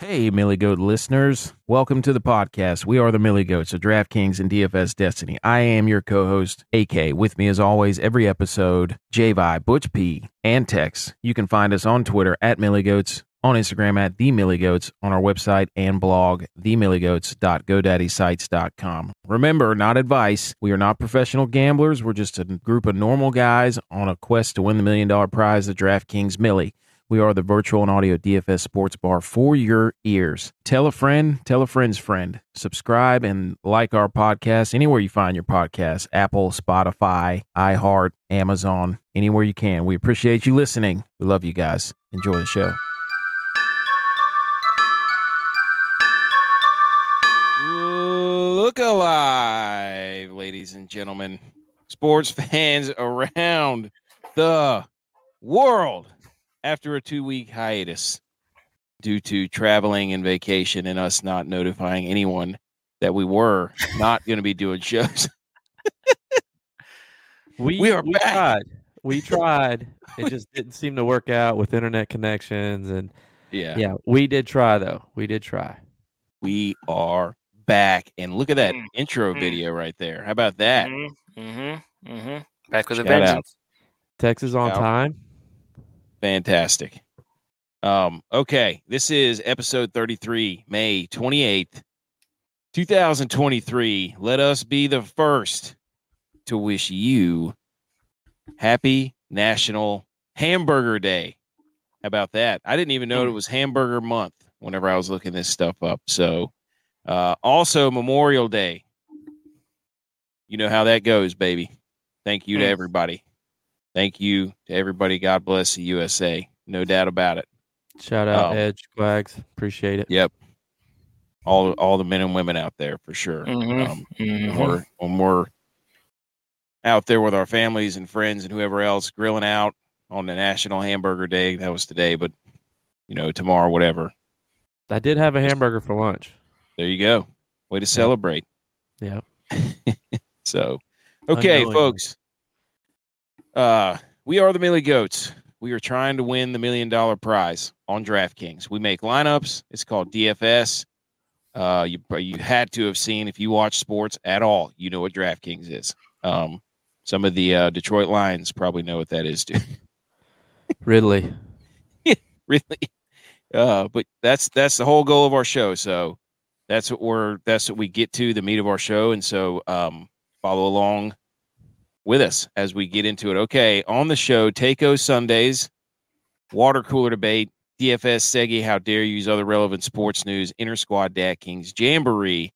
Hey, Milly Goat listeners. Welcome to the podcast. We are the Milly Goats of DraftKings and DFS Destiny. I am your co host, AK. With me, as always, every episode, JVI, Butch P, and Tex. You can find us on Twitter at Milly Goats, on Instagram at The Milly Goats, on our website and blog, themillygoats.godaddysite.com. Remember, not advice. We are not professional gamblers. We're just a group of normal guys on a quest to win the million dollar prize, the DraftKings Milly. We are the virtual and audio DFS sports bar for your ears. Tell a friend, tell a friend's friend. Subscribe and like our podcast anywhere you find your podcast Apple, Spotify, iHeart, Amazon, anywhere you can. We appreciate you listening. We love you guys. Enjoy the show. Look alive, ladies and gentlemen, sports fans around the world after a two week hiatus due to traveling and vacation and us not notifying anyone that we were not going to be doing shows. we, we are we back. tried. We tried. It just didn't seem to work out with internet connections and Yeah. yeah, we did try though. We did try. We are back. And look at that Mm, intro mm. video right there. How about that? Mm-hmm. Mm-hmm. mm-hmm. Back with a Shout out. Texas on Yeah. time. Fantastic. Um, okay, this is episode 33, May 28th, 2023. Let us be the first to wish you happy National Hamburger Day. How about that? I didn't even know it was hamburger month whenever I was looking this stuff up. So, uh, also Memorial Day. You know how that goes, baby. Thank you to everybody. Thank you to everybody. God bless the USA. No doubt about it. Shout out Oh. Edge Quags. Appreciate it. Yep. All all the men and women out there for sure. Mhm. Um, Mhm. when we're when we're out there with our families and friends and whoever else grilling out on the National Hamburger Day. That was today, but you know, tomorrow, whatever. I did have a hamburger for lunch. There you go. Way to celebrate. Yeah. So, okay, Unknowingly. folks. Uh, we are the Milly Goats. We are trying to win the million dollar prize on DraftKings. We make lineups. It's called DFS. Uh, you you had to have seen if you watch sports at all, you know what DraftKings is. Um, some of the uh, Detroit Lions probably know what that is too. Ridley. really. Uh, but that's that's the whole goal of our show. So that's what we're that's what we get to the meat of our show. And so um, follow along with us as we get into it. Okay, on the show, Takeo Sundays, water cooler debate, DFS Segi, how dare you use other relevant sports news, inter squad Dad Kings, Jamboree.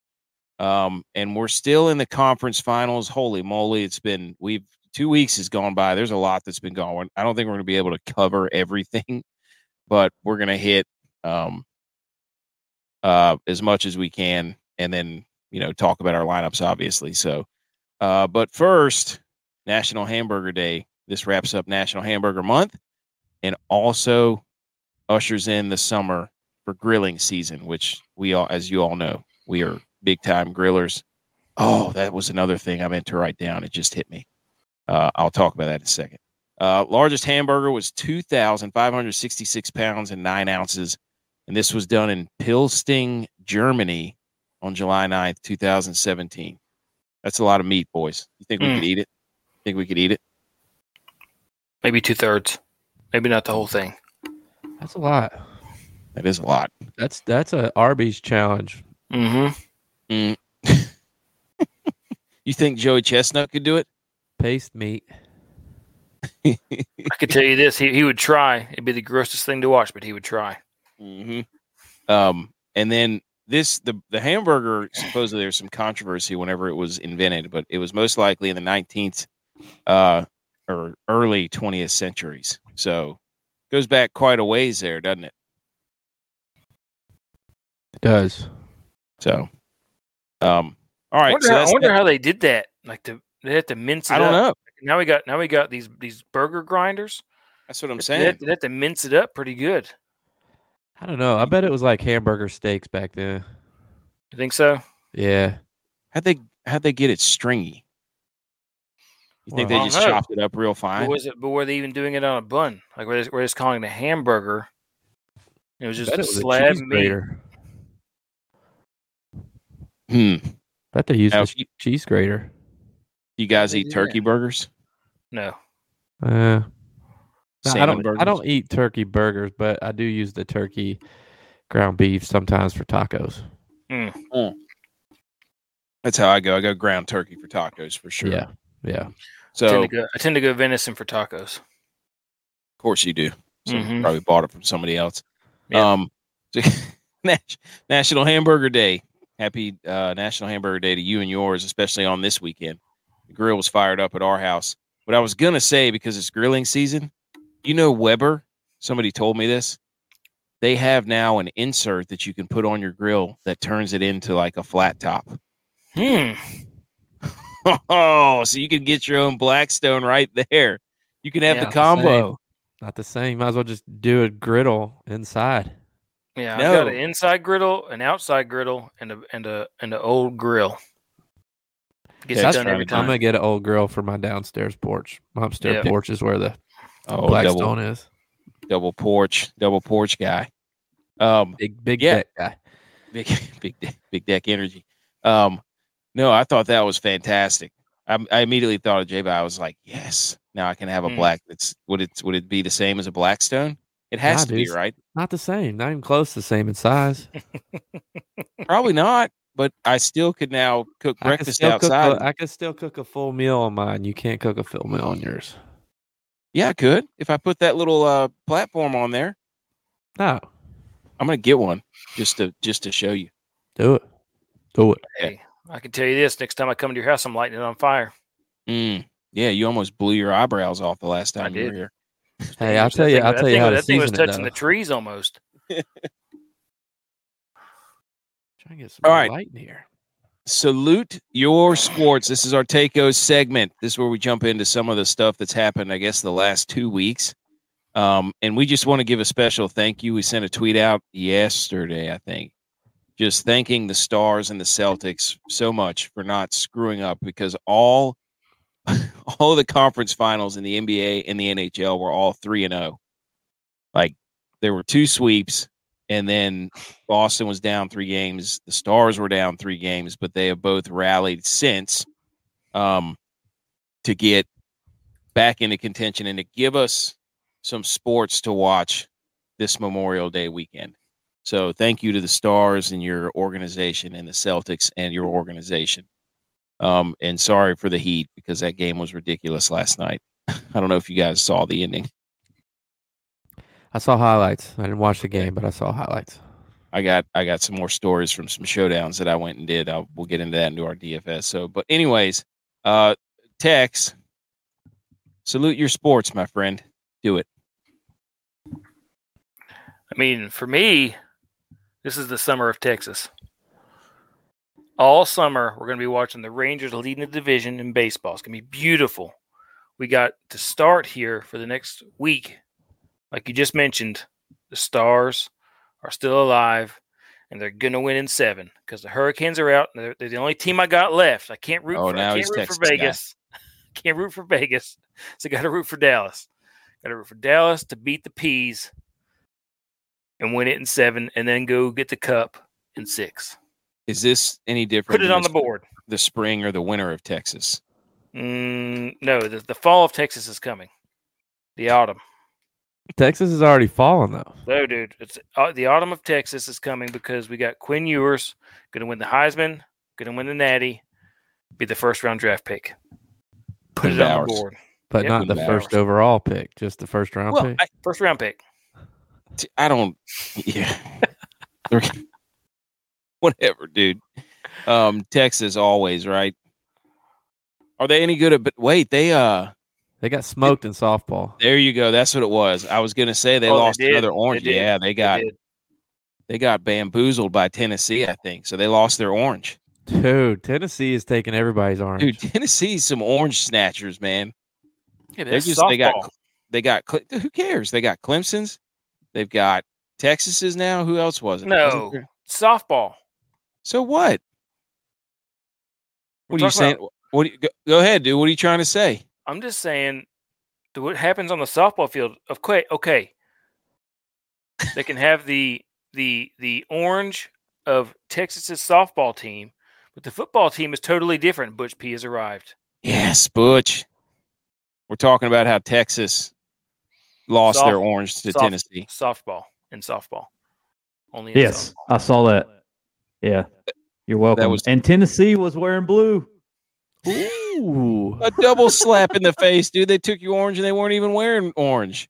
Um, and we're still in the conference finals. Holy moly, it's been we've two weeks has gone by. There's a lot that's been going. I don't think we're gonna be able to cover everything but we're gonna hit um uh as much as we can and then you know talk about our lineups obviously so uh but first national hamburger day this wraps up national hamburger month and also ushers in the summer for grilling season which we all as you all know we are big time grillers oh that was another thing i meant to write down it just hit me uh i'll talk about that in a second uh, largest hamburger was 2,566 pounds and nine ounces. And this was done in Pilsting, Germany on July 9th, 2017. That's a lot of meat, boys. You think we Mm. could eat it? Think we could eat it? Maybe two thirds. Maybe not the whole thing. That's a lot. That is a lot. That's that's a Arby's challenge. Mm-hmm. Mm. you think Joey Chestnut could do it? Paste meat. I could tell you this: he he would try. It'd be the grossest thing to watch, but he would try. hmm Um, and then this the the hamburger supposedly there's some controversy whenever it was invented, but it was most likely in the 19th uh, or early 20th centuries. So goes back quite a ways there, doesn't it? It does. So, um, all right. I wonder, So how, I wonder how they did that. Like to they had to mince it I don't up. know. Now we got now we got these these burger grinders. That's what I'm They saying. had, they had to mince it up pretty good. I don't know. I bet it was like hamburger steaks back then. You think so? Yeah. How'd they how'd they get it stringy? You think Well, they just know. chopped it up real But fine? was it? But were they even doing it on a bun? Like were they, just, we're just calling it a hamburger. It was just a it was slab cheese meat. grater. Hmm. Bet they used Now, a if you, cheese grater. you guys eat do turkey burgers? No. Uh, no, I don't. burgers? I don't eat turkey burgers, but I do use the turkey ground beef sometimes for tacos. That's how I go. I go ground turkey for tacos for sure. Yeah, yeah. So I tend, to go, I tend to go venison for tacos. Of course you do. So you Mhm. probably bought it from somebody else. Yeah. Um, so National Hamburger Day. Happy uh, National Hamburger Day to you and yours, especially on this weekend. The grill was fired up at our house. What I was gonna say because it's grilling season, you know Weber. Somebody told me this. They have now an insert that you can put on your grill that turns it into like a flat top. Hmm. Oh, so you can get your own Blackstone right there. You can have Yeah, the the combo. Not the same. Might as well just do a griddle inside. Yeah, I've got an inside griddle, an outside griddle, and a and a and an old grill. Gets That's it done right. every I'm time. gonna get an old grill for my downstairs porch. My upstairs Yeah. porch is where the Oh, Blackstone double is. double porch, double porch guy. Um, Big big Yeah. deck guy. big big de- big deck energy. Um, no, I thought that was fantastic. I, I immediately thought of J. I was like, yes, now I can have a Mm. black. That's would it would it be the same as a Blackstone? It has Nah, to be right. Not the same. Not even close to the same in size. Probably not, but I still could now cook I breakfast still cook outside. a, I could still cook a full meal on mine. You can't cook a full meal on yours. yeah, I could if I put that little uh platform on there. No, I'm gonna get one just to just to show you. do it. Do it. Hey, I can tell you this: next time I come to your house, I'm lighting it on fire. Mm, yeah, you almost blew your eyebrows off the last I time you were here. Hey, I'll tell you. I'll tell you thing- how That thing was touching though. the trees almost. Try to get some All light in here. Salute your sports. This is our Takos segment. This is where we jump into some of the stuff that's happened, I guess, the last two weeks. Um, and we just want to give a special thank you. We sent a tweet out yesterday, I think, just thanking the Stars and the Celtics so much for not screwing up because all all the conference finals in the NBA and the NHL were all three and zero. Like there were two sweeps, and then Boston was down three games. The Stars were down three games, but they have both rallied since um, to get back into contention and to give us some sports to watch this Memorial Day weekend. So thank you to the Stars and your organization and the Celtics and your organization. Um, and sorry for the heat because that game was ridiculous last night. I don't know if you guys saw the ending. I saw highlights. I didn't watch the game, but I saw highlights. I got I got some more stories from some showdowns that I went and did. I'll, we'll get into that into our DFS. So, but anyways, uh, Tex, salute your sports, my friend. Do it. I mean, for me, this is the summer of Texas. All summer, we're going to be watching the Rangers leading the division in baseball. It's going to be beautiful. We got to start here for the next week. Like you just mentioned, the Stars are still alive and they're going to win in seven because the Hurricanes are out. And they're, they're the only team I got left. I can't root Oh, for, now I can't root for Vegas. can't root for Vegas. So I got to root for Dallas. Got to root for Dallas to beat the Peas and win it in seven, and then go get the cup in six. Is this any different? Put it on the board. The spring or the winter of Texas. Mm, no, the, the fall of Texas is coming. The autumn. Texas is already fallen though. No, dude, it's uh, the autumn of Texas is coming because we got Quinn Ewers going to win the Heisman, going to win the Natty, be the first round draft pick. Put Quinn it on the board. But Yep. not the Quinn first overall pick, just the first round Well, pick. I, First round pick. T- I don't. Yeah. Whatever, dude. Um, Texas always right. Are they any good at? But wait, they uh. they got smoked in softball. There you go. That's what it was. I was gonna say they Oh, lost did. another orange. did. yeah, they They got did. they got bamboozled by Tennessee, I think. So they lost their orange. Dude, Tennessee is taking everybody's orange. Dude, Tennessee's some orange snatchers, man. Yeah, They're that's just they got they got who cares? They got Clemson's, they've got Texas's now. Who else was it? No. Wasn't softball. So what? We're What are you saying? about- What? you- Go, go ahead, dude. What are you trying to say? I'm just saying, what happens on the softball field? Of okay, okay. They can have the the the orange of Texas's softball team, but the football team is totally different. Butch P has arrived. Yes, Butch. We're talking about how Texas lost their orange to soft- Tennessee. Softball and softball. Only in Yes, softball. I saw that. Yeah, you're welcome. was- and Tennessee was wearing blue. Ooh. A double slap in the face, dude. They took your orange and they weren't even wearing orange.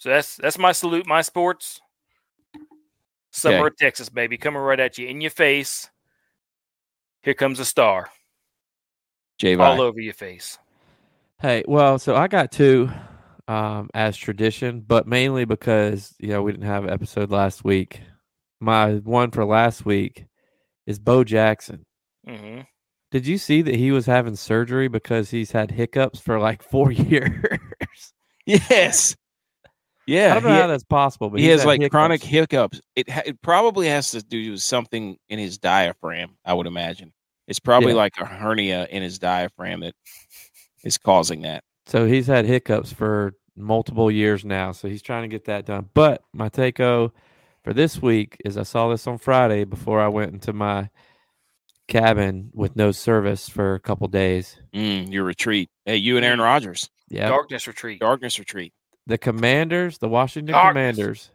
So that's that's my salute, my sports. Summer Okay. of Texas, baby, coming right at you in your face. Here comes a star J all over your face. Hey, well, so I got two um, as tradition, but mainly because you know we didn't have an episode last week. My one for last week is Bo Jackson. hmm Did you see that he was having surgery because he's had hiccups for like four years? Yes. Yeah. I don't know how that's possible, but he has like hiccups. chronic hiccups. It, ha- it probably has to do with something in his diaphragm, I would imagine. It's probably Yeah. like a hernia in his diaphragm that is causing that. So he's had hiccups for multiple years now. So he's trying to get that done. But my take-o for this week is I saw this on Friday before I went into my cabin with no service for a couple days. Mm, your retreat. Hey, you and Aaron Rodgers, Yeah. Darkness retreat. darkness retreat. The Commanders, the Washington Darkness. Commanders,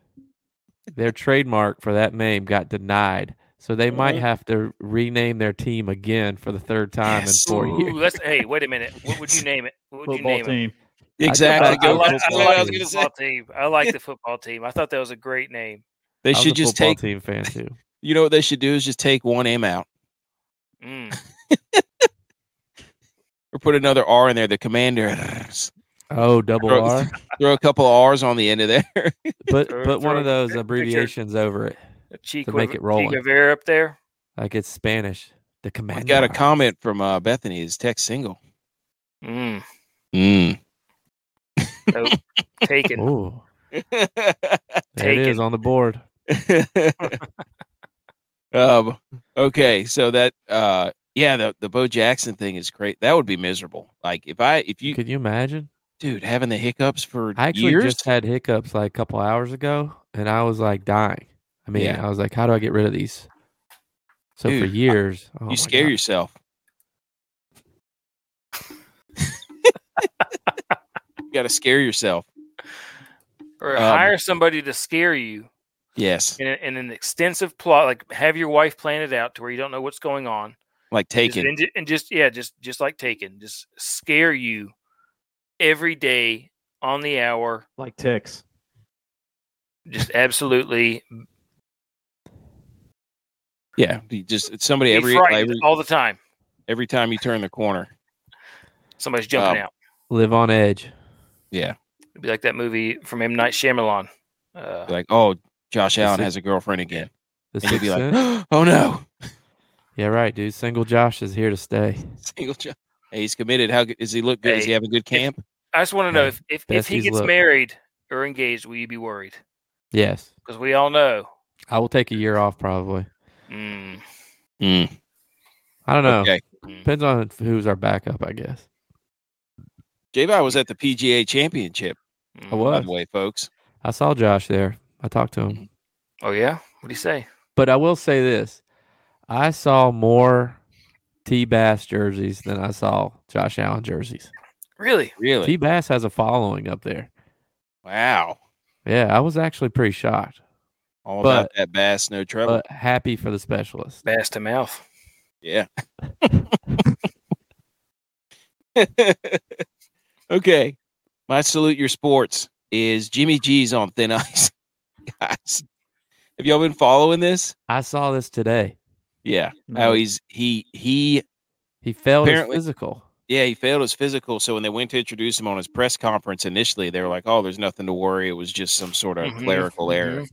their trademark for that name got denied. So they might Mhm. have to rename their team again for the third time Yes. in four years. Ooh, let's, hey, wait a minute. What would you name it? What would you Football name it? Team. Exactly. I I, Go like, I like I was the gonna say. football team. I like the football team. I thought that was a great name. They I was should a just take, team fan too. you know what they should do is just take one M out Mm. or put another R in there. The Commanders. Oh, double Throw- R. Throw a couple of R's on the end of there. Put Throw- put one of those picture- abbreviations over it, Chico, To make it rolling. Chico up there. like it's Spanish. The commander I got a comment from uh, Bethany. Is Tex single. Mm. Mm. So, taken. Oh, there it Taken. is on the board. um, okay, so that uh, yeah, the the Bo Jackson thing is great. That would be miserable. Like if I if you Could you imagine? dude having the hiccups for I actually years. just had hiccups like a couple hours ago, and I was like dying. I mean, Yeah. I was like, how do I get rid of these? So for Dude, I- years, oh you scare God. yourself. Got to scare yourself. Or Um, hire somebody to scare you Yes, in, a, in an extensive plot. Like have your wife plan it out to where you don't know what's going on. like Just- taken. and, ju- and just yeah, just just like taken, just scare you every day on the hour. Like ticks. Just absolutely Yeah, just somebody be every every, all the time. every time you turn the corner. Somebody's jumping Um, out. live on edge. Yeah, It'd be like that movie from M Night Shyamalan. Uh, like oh, Josh Allen has a girlfriend again, The and you'd be Sixth like, oh no, yeah, right, dude. Single Josh is here to stay. single. Josh. Hey, he's committed. How does he look? Good? Does Hey, he have a good camp? I just want to know Hey, if if, if he gets looked. married or engaged, will you be worried? Yes, Because we all know. I will take a year off probably. Mm, Mm, I don't know. okay, Depends on who's our backup, I guess. J. was at the PGA Championship. I By was. the way, folks. I saw Josh there. I talked to him. Mm-hmm. Oh yeah. What do you say? But I will say this: I saw more T Bass jerseys than I saw Josh Allen jerseys. Really? Really? T Bass has a following up there. Wow. Yeah, I was actually pretty shocked, All about that bass, no trouble. but happy for the specialist. Bass to mouth. yeah. okay. My salute your sports is Jimmy G's on thin ice. Guys, have y'all been following this? I saw this today. Yeah. No. How he's he he He failed Apparently- his physical. yeah, he failed his physical. So when they went to introduce him on his press conference initially, they were like, Oh, there's nothing to worry. It was just some sort of Mhm, clerical error.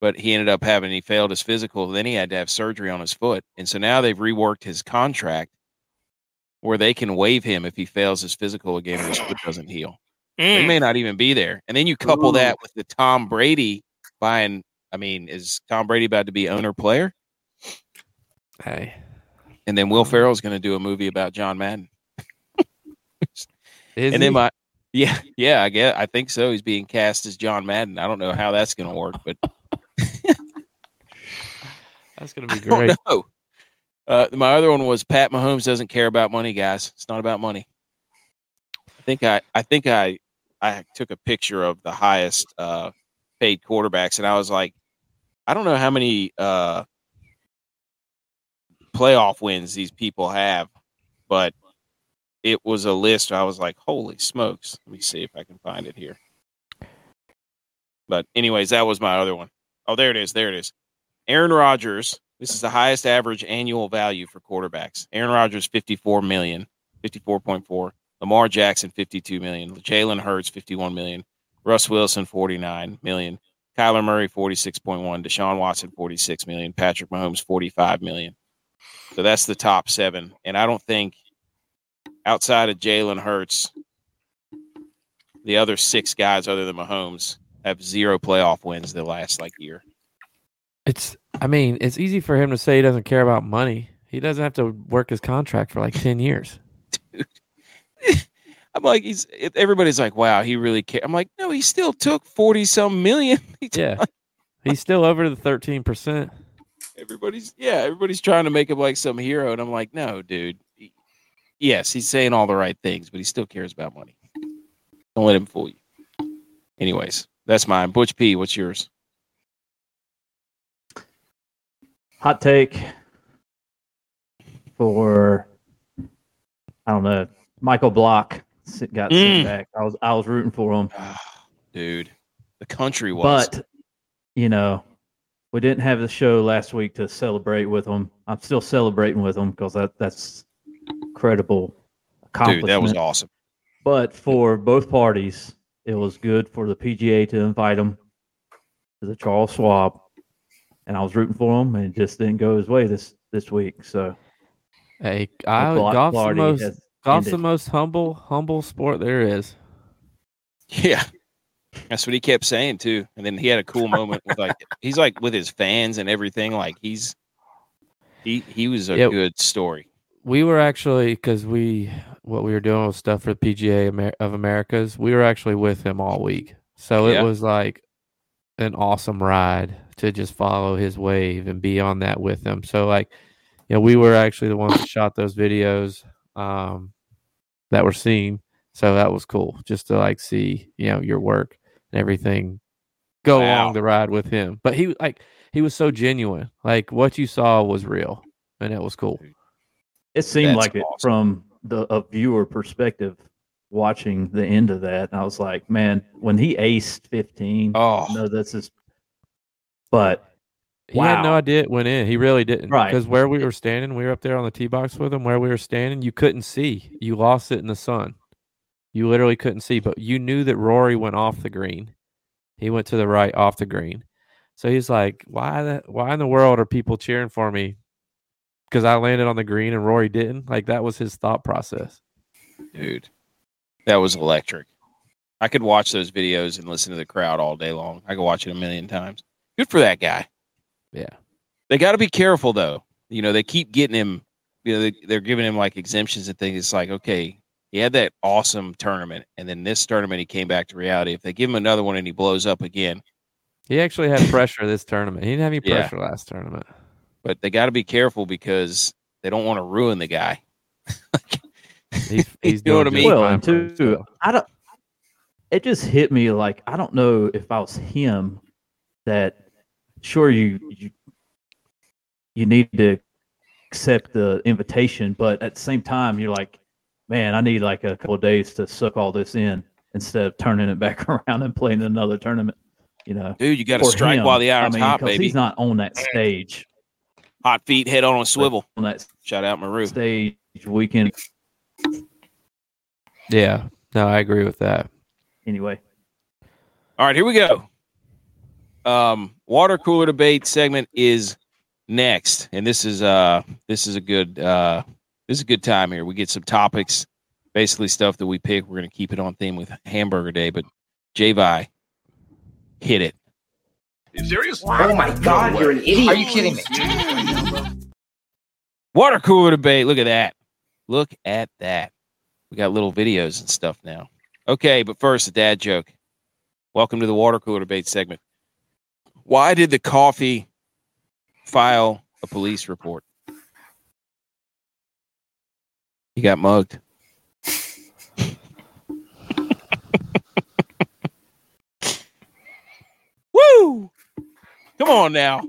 But he ended up having he failed his physical. Then he had to have surgery on his foot. And so now they've reworked his contract where they can waive him if he fails his physical again and his foot doesn't heal. Mm. may not even be there. And then you couple Ooh. that with the Tom Brady buying. I mean, is Tom Brady about to be owner player? Hey, And then Will Ferrell's going to do a movie about John Madden. is and he? then my, Yeah, yeah, I get. I think so. He's being cast as John Madden. I don't know how that's going to work, but That's gonna be I don't great. know. Uh, my other one was Pat Mahomes doesn't care about money, guys. It's not about money. I think I, I think I, I took a picture of the highest uh, paid quarterbacks, and I was like, I don't know how many uh, playoff wins these people have, but it was a list. I was like, holy smokes! Let me see if I can find it here. But anyways, that was my other one. Oh, there it is. There it is. Aaron Rodgers. This is the highest average annual value for quarterbacks. Aaron Rodgers, 54 million, 54.4. Lamar Jackson, 52 million. Jalen Hurts, 51 million. Russ Wilson, 49 million. Kyler Murray, 46.1. Deshaun Watson, 46 million. Patrick Mahomes, 45 million. So that's the top seven. And I don't think outside of Jalen Hurts, the other six guys other than Mahomes have zero playoff wins the last like year. It's. I mean, it's easy for him to say he doesn't care about money. He doesn't have to work his contract for like ten years. I'm like, he's everybody's like, wow, he really cares. I'm like, no, he still took 40 some million. Yeah, he's still over the thirteen percent. everybody's yeah, everybody's trying to make him like some hero, and I'm like, no, dude. He- yes, he's saying all the right things, but he still cares about money. Don't let him fool you. Anyways, that's mine. Butch P, what's yours? Hot take for I don't know. Michael Block got Mm. sent back. I was I was rooting for him, dude, the country was. but you know, we didn't have the show last week to celebrate with him. I'm still celebrating with him because that that's incredible accomplishment. dude, that was awesome. But for both parties, it was good for the PGA to invite him to the Charles Schwab, and I was rooting for him, and it just didn't go his way this this week. So Hey, I, Bla- golf's the most has golf's the most humble humble sport there is. Yeah. That's what he kept saying too. And then he had a cool moment with like he's like with his fans and everything. Like he's he he was a Yeah. good story. We were actually because we what we were doing was stuff for the PGA Amer- of Americas. We were actually with him all week, so Yeah. it was like an awesome ride to just follow his wave and be on that with him. So like, you know, we were actually the ones that shot those videos um, that were seen. So that was cool just to like see you know your work and everything go Wow. along the ride with him. But he like he was so genuine. Like what you saw was real, and it was cool. it seemed That's like it from the a viewer perspective. Watching the end of that, I was like, man, when he aced 15, Oh no, this is. But He had no idea it went in. He really didn't. Right. Because where we were standing, we were up there on the tee box with him. Where we were standing, you couldn't see. You lost it in the sun. You literally couldn't see, but you knew that Rory went off the green. He went to the right off the green. So he's like, why the why in the world are people cheering for me? Because I landed on the green and Rory didn't. Like that was his thought process. dude. That was electric. I could watch those videos and listen to the crowd all day long. I could watch it a million times. Good for that guy. Yeah. They got to be careful though. You know, they keep getting him. You know, they, they're giving him like exemptions and things. It's like, okay, he had that awesome tournament, and then this tournament he came back to reality. If they give him another one and he blows up again, He actually had pressure this tournament. He didn't have any Yeah. pressure last tournament. but they got to be careful because they don't want to ruin the guy. He's, he's doing what I just mean? well, fine and for two, himself. I don't. It just hit me like I don't know if I was him. That sure you you you need to accept the invitation, but at the same time you're like, man, I need like a couple of days to suck all this in instead of turning it back around and playing another tournament. You know, Dude, you got to strike him. while the iron's I mean, hot, 'cause baby. He's not on that stage. Hot feet, head on a swivel. On that Shout out Maru. stage weekend Yeah. No, I agree with that. anyway. All right, here we go. Um, water cooler debate segment is next, and this is uh this is a good uh this is a good time here. We get some topics, basically stuff that we pick. We're gonna keep it on theme with Hamburger Day, but Javi, hit it. You serious? Oh my god, you're an idiot. Are you kidding me? Water cooler debate. Look at that. Look at that. We got little videos and stuff now. Okay, but first, a dad joke. Welcome to the water cooler debate segment. Why did the coffee file a police report? He got mugged. Woo! Come on now.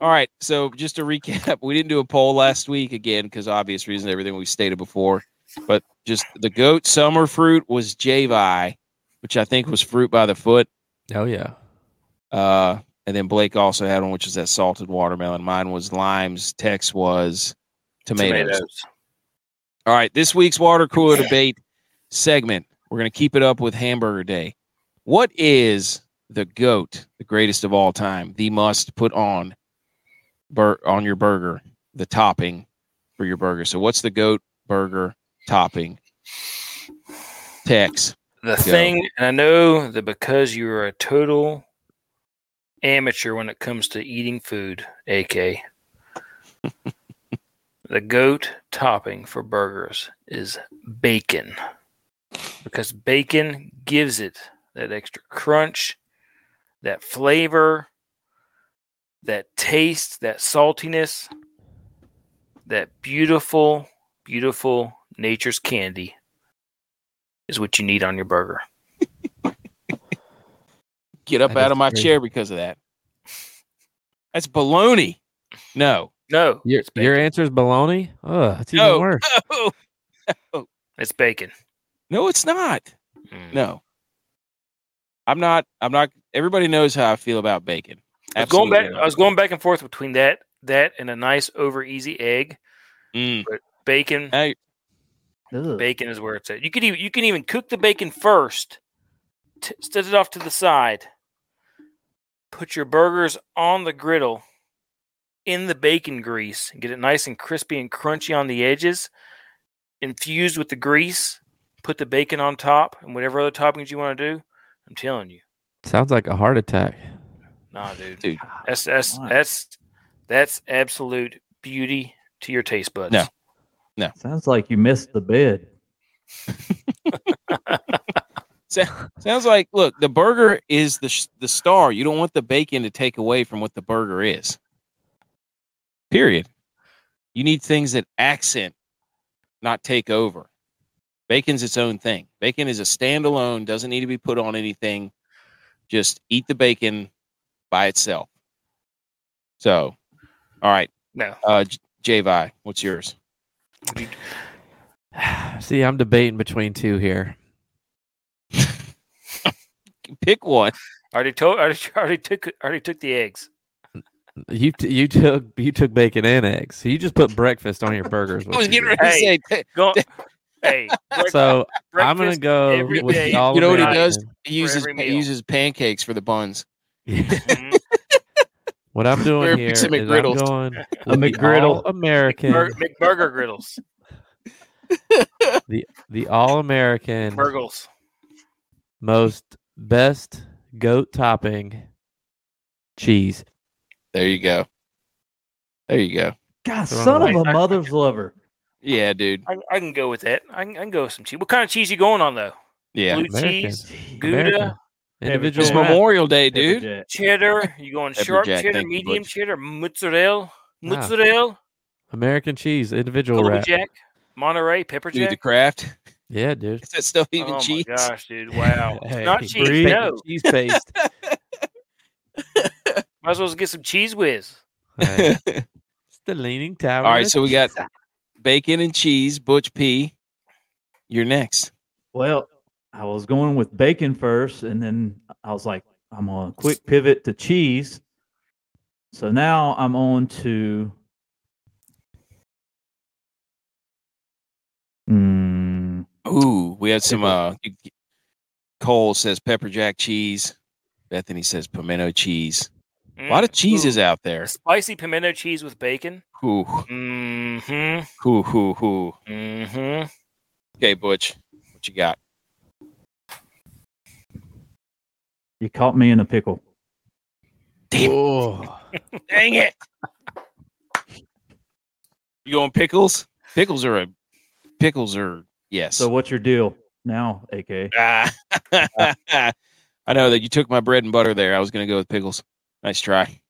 All right. So just to recap, we didn't do a poll last week again because obvious reasons, everything we stated before. But just the goat summer fruit was Javi, which I think was fruit by the foot. Oh yeah. Uh, and then Blake also had one, which is that salted watermelon. Mine was limes. Tex was tomatoes. All right. This week's water cooler debate segment. We're going to keep it up with Hamburger Day. What is the goat, the greatest of all time, the must put on bur- on your burger, the topping for your burger? So, what's the goat burger topping? Tex. The thing, and I know that because you're a total amateur when it comes to eating food, AK, the goat topping for burgers is bacon. Because bacon gives it that extra crunch, that flavor, that taste, that saltiness, that beautiful, beautiful nature's candy is what you need on your burger. Get up That out is of my crazy. chair because of that. That's baloney. No. No, Your your answer is baloney. Oh, that's even No. worse. No. It's bacon. No, it's not. Mm. No. I'm not. I'm not. Everybody knows how I feel about bacon. I was going back. Absolutely I was going back and forth between that, that, and a nice over easy egg. Mm. Bacon, Hey, bacon is where it's at. You could even you can even cook the bacon first, t- set it off to the side. Put your burgers on the griddle in the bacon grease and get it nice and crispy and crunchy on the edges. Infused with the grease, put the bacon on top and whatever other toppings you want to do. I'm telling you, Sounds like a heart attack. nah, dude. dude. That's that's Why? that's that's absolute beauty to your taste buds. No. No. Sounds like you missed the bed. Sounds like. Look, the burger is the the star. You don't want the bacon to take away from what the burger is. Period. You need things that accent, not take over. Bacon's its own thing. Bacon is a standalone. Doesn't need to be put on anything. Just eat the bacon by itself. So, all right, No. uh, J- Javi, what's yours? See, I'm debating between two here. Pick one. Already told. Already, already took. Already took the eggs. You t- you took you took bacon and eggs. So you just put breakfast on your burgers. I was getting ready Hey. to say. Go. hey. So I'm gonna go with day all You know what he does? He uses he uses pancakes for the buns. What I'm doing Very here mix is of I'm McGriddles. going A with McGriddle. American, Bur- McBurger griddles. the the all American Burgles. most best goat topping cheese. There you go. There you go. God, Throw son it of away. a mother's lover. Yeah, dude. I, I can go with that. I can, I can go with some cheese. What kind of cheese you going on though? Yeah. Blue American. cheese, Gouda, American. Individual It's Memorial Day, dude. jack. cheddar. You going Pepper sharp jack, cheddar, thank you, medium Butch. cheddar, mozzarella, Wow. mozzarella, American cheese, individual Colby wrap. Jack, Monterey, pepper Dude, the jack. Kraft. Yeah, dude. Is that stuff even oh cheese? my gosh, dude! Wow, Hey, not cheese. breathe No, Cheese paste. might as well get some Cheez Whiz. Hey, it's the leaning tower. All right, so we got bacon and cheese. Butch P. You're next. Well, I was going with bacon first, and then I was like, I'm on a quick pivot to cheese. So now I'm on to. Ooh, we had some. Uh, Cole says pepper jack cheese. Bethany says pimento cheese. A lot of cheeses out there. Spicy pimento cheese with bacon. Ooh, Mm-hmm. ooh, ooh, ooh. Mm-hmm. Okay, Butch, what you got? you caught me in a pickle. Oh, Dang it! You going pickles? Pickles are a pickles are yes. So what's your deal? now, AK. Ah. I know that you took my bread and butter there. I was going to go with pickles. Nice try.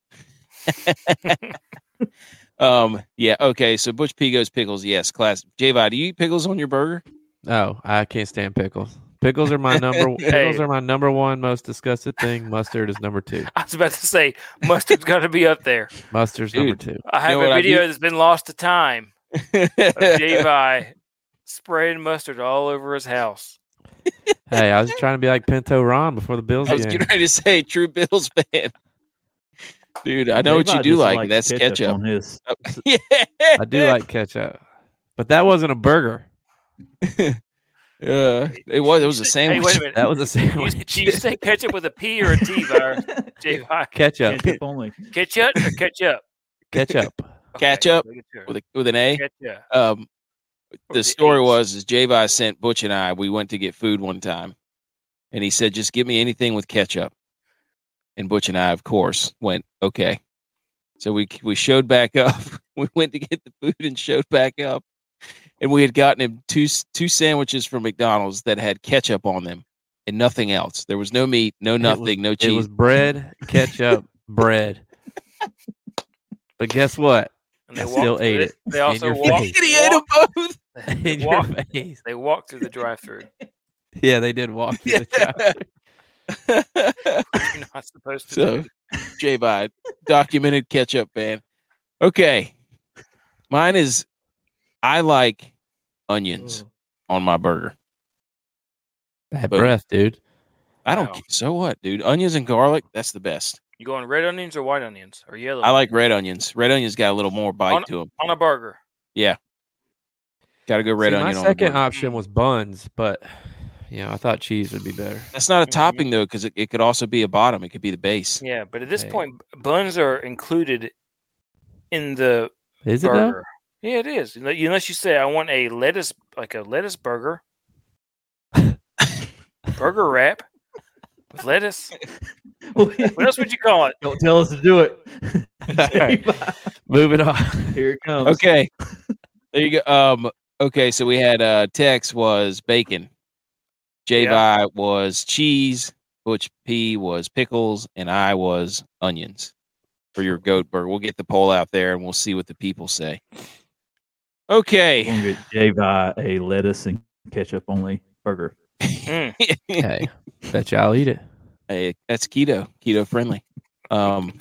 um. Yeah. Okay. So Butch P goes pickles. Yes. Class. Javi, do you eat pickles on your burger? Oh, I can't stand pickles. Pickles are my number. Pickles are my number one most disgusted thing. Mustard is number two. I was about to say mustard's got to be up there. Mustard's number two. I have know a what I video that's been lost to time of Javi spraying mustard all over his house. Hey, I was trying to be like Pinto Ron before the Bills I was game. getting ready to say true Bills fan. Dude, I know what you Levi do just like. That's ketchup. on his. yeah. I do like ketchup, but that wasn't a burger. Uh, it was. It was a Hey, sandwich. wait a minute. That was a You, sandwich. do you say ketchup with a P or a T, Vir? Javi? ketchup. Ketchup only. Ketchup or ketchup? Ketchup. Okay, Ketchup making with a, with an A. Ketchup. Um, Or the the story was is Javi sent Butch and I. We went to get food one time, and he said, "Just give me anything with ketchup." And Butch and I, of course, went okay. So we we showed back up. We went to get the food and showed back up, and we had gotten him two two sandwiches from McDonald's that had ketchup on them and nothing else. There was no meat, no was- nothing, no cheese. It was bread, ketchup, bread. But guess what? And they I still ate it. They also walked, he ate them both. they, In your walked, face. they walked through the drive-through. Yeah, they did walk through the drive-through. You're not supposed to. so. J Bide, documented ketchup fan. Okay. Mine is I like onions mm. on my burger. Bad But- breath, dude. I don't Wow. so what, dude? Onions and garlic, that's the best. You going red onions or white onions or yellow? I like red onions. Red onions got a little more bite On- to them. on a burger. Got to go red See, onion my second burger. option was buns, but yeah, I thought cheese would be better. That's not a topping though, because it, it could also be a bottom. It could be the base. Yeah, but at this Hey. point, buns are included in the Is it burger. Yeah, it is. Unless you say I want a lettuce, like a lettuce burger, burger wrap with lettuce. What else would you call it? Don't tell us to do it. right. Moving on. Here it comes. Okay. there you go. Um, okay, so we had uh Tex was bacon. J Yeah. was cheese, Butch P was pickles, and I was onions for your goat burger. We'll get the poll out there and we'll see what the people say. Okay. gonna a lettuce and ketchup only burger. Mm. hey, bet you I'll eat it. Hey, that's keto, keto friendly. Um,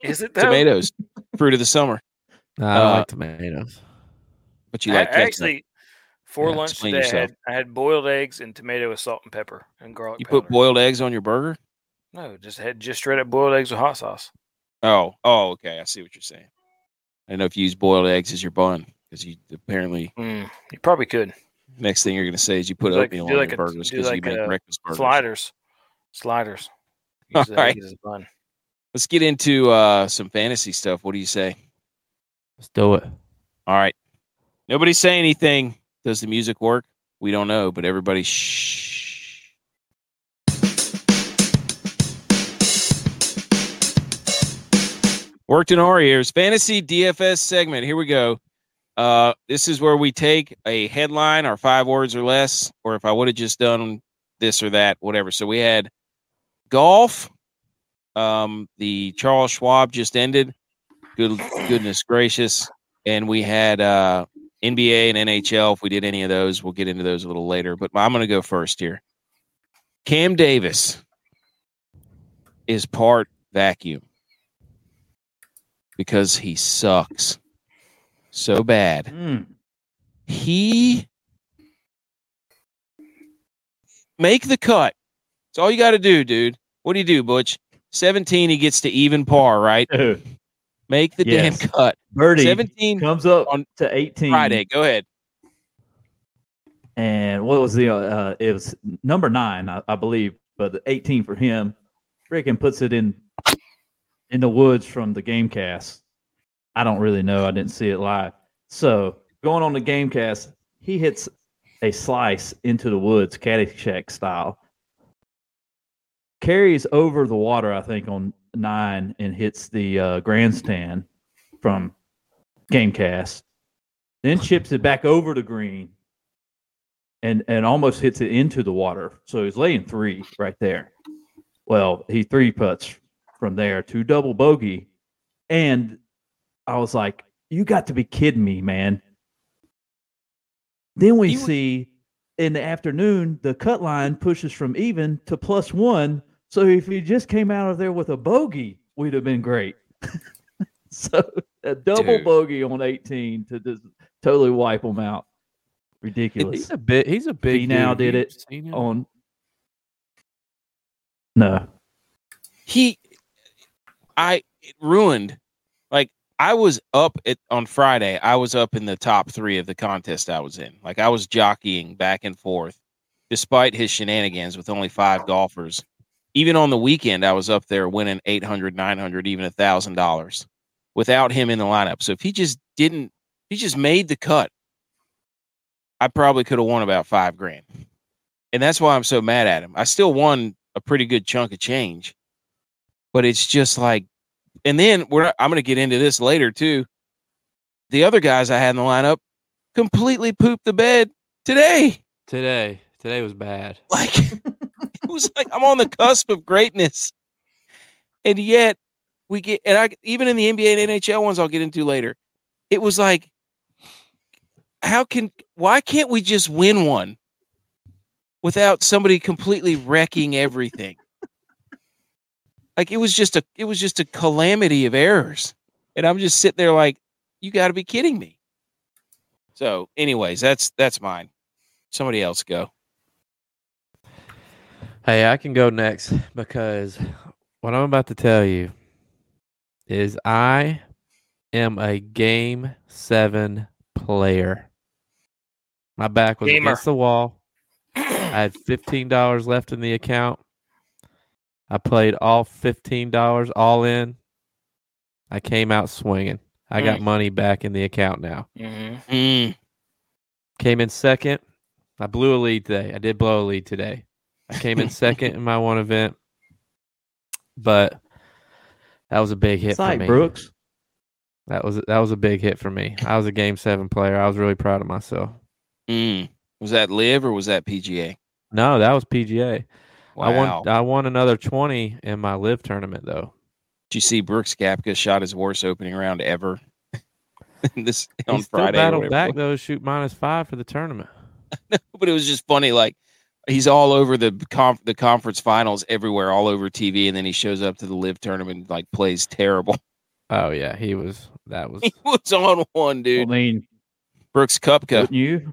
Is it though? tomatoes, fruit of the summer. No, I don't Uh, like tomatoes. But you I- like I actually, for Yeah, lunch today, I had, I had boiled eggs and tomato with salt and pepper and garlic you powder. put boiled eggs on your burger? no, just had just straight up boiled eggs with hot sauce. Oh, oh, okay. I see what you're saying. I don't know if you use boiled eggs as your bun because you apparently Mm, you probably could next thing you're going to say is you put Do like- oatmeal do on like your a- burgers do because you make a breakfast burgers. sliders, sliders. All Use the right. egg as a bun. Let's get into uh, some fantasy stuff. What do you say? Let's do it. All right. Nobody say anything. Does the music work? We don't know, but everybody shh. Worked in our ears. Fantasy DFS segment. Here we go. Uh, this is where we take a headline, or five words or less, or if I would have just done this or that, whatever. So we had golf. Um, the Charles Schwab just ended. Good goodness gracious. And we had uh NBA and NHL. If we did any of those, we'll get into those a little later. But I'm going to go first here. Cam Davis is part vacuum because he sucks so bad. Mm. He make the cut. That's all you got to do, dude. What do you do, Butch? 17, he gets to even par, right? Make the Yes. damn cut. Birdie 17 comes up on to 18 Friday. Go ahead. And what was the? Uh, uh, it was number nine, I, I believe, but the 18 for him. Freaking puts it in in the woods from the game cast. I don't really know. I didn't see it live. So going on the game cast, he hits a slice into the woods, Caddyshack style. Carries over the water, I think, on nine and hits the uh, grandstand from Gamecast. Then chips it back over the green and and almost hits it into the water. So he's laying three right there. Well, he three putts from there to double bogey, and I was like, "You got to be kidding me, man!" Then we He see in the afternoon the cut line pushes from even to plus one. So if he just came out of there with a bogey, we'd have been great. so a double Dude. bogey on 18 to just totally wipe him out. Ridiculous. He's a bit. He's a big. He now did it on no. he i it ruined like i was up at on friday i was up in the top three of the contest i was in like i was jockeying back and forth despite his shenanigans with only five golfers even on the weekend i was up there winning 800 900 even a thousand dollars without him in the lineup so if he just didn't he just made the cut i probably could have won about five grand and that's why i'm so mad at him i still won a pretty good chunk of change but it's just like and then we're i'm going to get into this later too the other guys i had in the lineup completely pooped the bed today today. Today was bad. like was like i'm on the cusp of greatness. And yet we get and i even in the nba and nhl ones i'll get into later it was like how can why can't we just win one without somebody completely wrecking everything? Like it was just a it was just a calamity of errors. And i'm just sitting there like you got to be kidding me. So anyways that's that's mine. Somebody else go Hey, I can go next because what I'm about to tell you is I am a game seven player. My back was Gamer. against the wall. I had fifteen dollars left in the account. I played all fifteen dollars all in. I came out swinging. I got money back in the account now. hmm Mm, Came in second. I blew a lead today. I did blow a lead today. I came in second in my one event, but that was a big hit It's for like me. Brooks. That was that was a big hit for me. I was a game seven player. I was really proud of myself. mm. was that live or was that pga No, that was PGA. wow I won. I won another twenty in my live tournament though. Did you see Brooks Koepka shot his worst opening round ever? this on he still Friday. or battled back though, shoot minus five for the tournament. but it was just funny. Like he's all over the conf- the conference finals everywhere, all over TV, and then he shows up to the live tournament and, like plays terrible. Oh yeah, he was. That was. he was on one, dude. I dude. mean, Brooks Koepka. wouldn't you?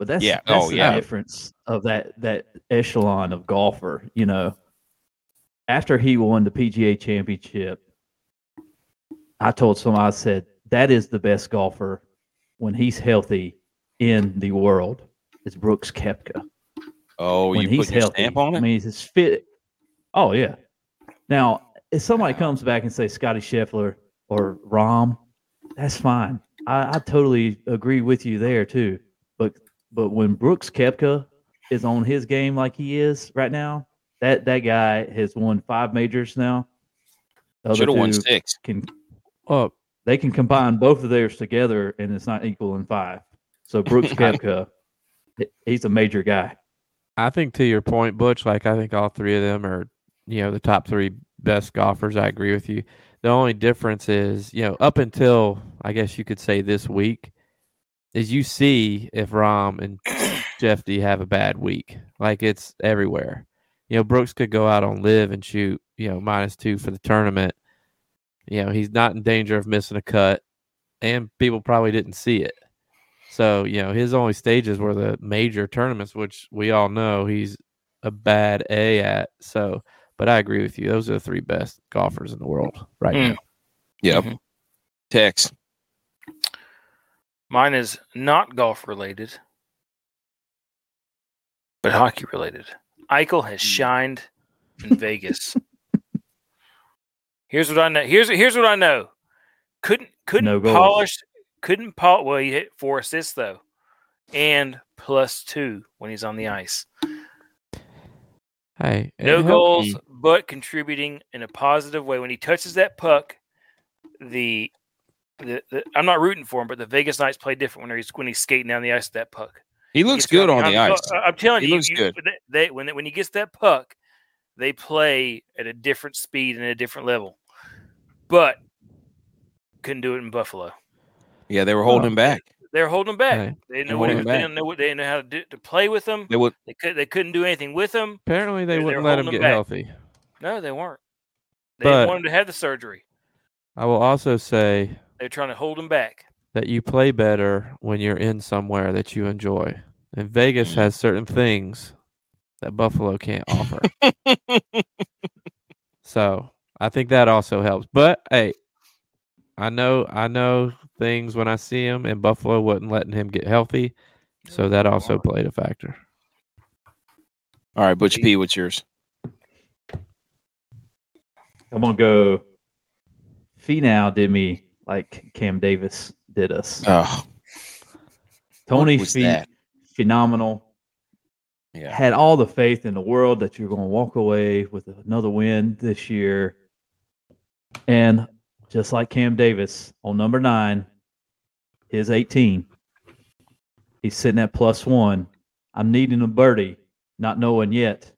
But that's Yeah. That's Oh, the yeah. difference of that that echelon of golfer. You know, after he won the PGA Championship, I told someone I said that is the best golfer when he's healthy in the world. Is Brooks Koepka Oh, when you he's put healthy? stamp on it? I mean, he's fit. Oh yeah. Now, if somebody comes back and say Scotty Scheffler or Rahm, that's fine. I, I totally agree with you there too. But but when Brooks Koepka is on his game like he is right now, that that guy has won five majors now. Should have won six. Can Oh, they can combine both of theirs together and it's not equal in five. So Brooks Koepka, he's a major guy. I think to your point, Butch, like I think all three of them are, you know, the top three best golfers. I agree with you. The only difference is, you know, up until I guess you could say this week, is you see if Rahm and Jeff D have a bad week. Like it's everywhere. You know, Brooks could go out on live and shoot, you know, minus two for the tournament. You know, he's not in danger of missing a cut, and people probably didn't see it. So, you know, his only stages were the major tournaments, which we all know he's a bad A at. So, but I agree with you. Those are the three best golfers in the world right Mm. now. Yep. Mhm. Tex. Mine is not golf related, but hockey related. Eichel has shined in Vegas. Here's what I know. Here's here's what I know. Couldn't couldn't No polish. Couldn't polish. Well, he hit four assists though, and plus two when he's on the ice. Hey, No helped- goals, but contributing in a positive way. When he touches that puck, the, the, the I'm not rooting for him, but the Vegas Knights play different when he's when he's skating down the ice with that puck. He looks gets good on the behind ice. I- I'm telling He you, looks you- good. They, they- when when he gets that puck, they play at a different speed and a different level. But couldn't do it in Buffalo. Yeah, they were uh, holding Oh. him back. They're holding him back. Hey, They didn't know what he holding was, him they didn't know what they didn't know how to do, to play with them. They would. They could they couldn't do anything with them. Apparently, they They're- wouldn't let him get back. healthy. No, they weren't. They But- didn't want him to have the surgery. I will also say They're trying to hold him back. that you play better when you're in somewhere that you enjoy. And Vegas mm. has certain things that Buffalo can't offer. so I think that also helps. But hey, I know I know things when I see him, and Buffalo wasn't letting him get healthy, so that also played a factor. All right, Butch P, what's yours? I'm gonna go. Finau did me like Cam Davis did us. Oh, Tony was Fi- that? phenomenal. yeah. Had all the faith in the world that you're going to walk away with another win this year. And just like Cam Davis on number nine, his 18, he's sitting at plus one. I'm needing a birdie, not knowing yet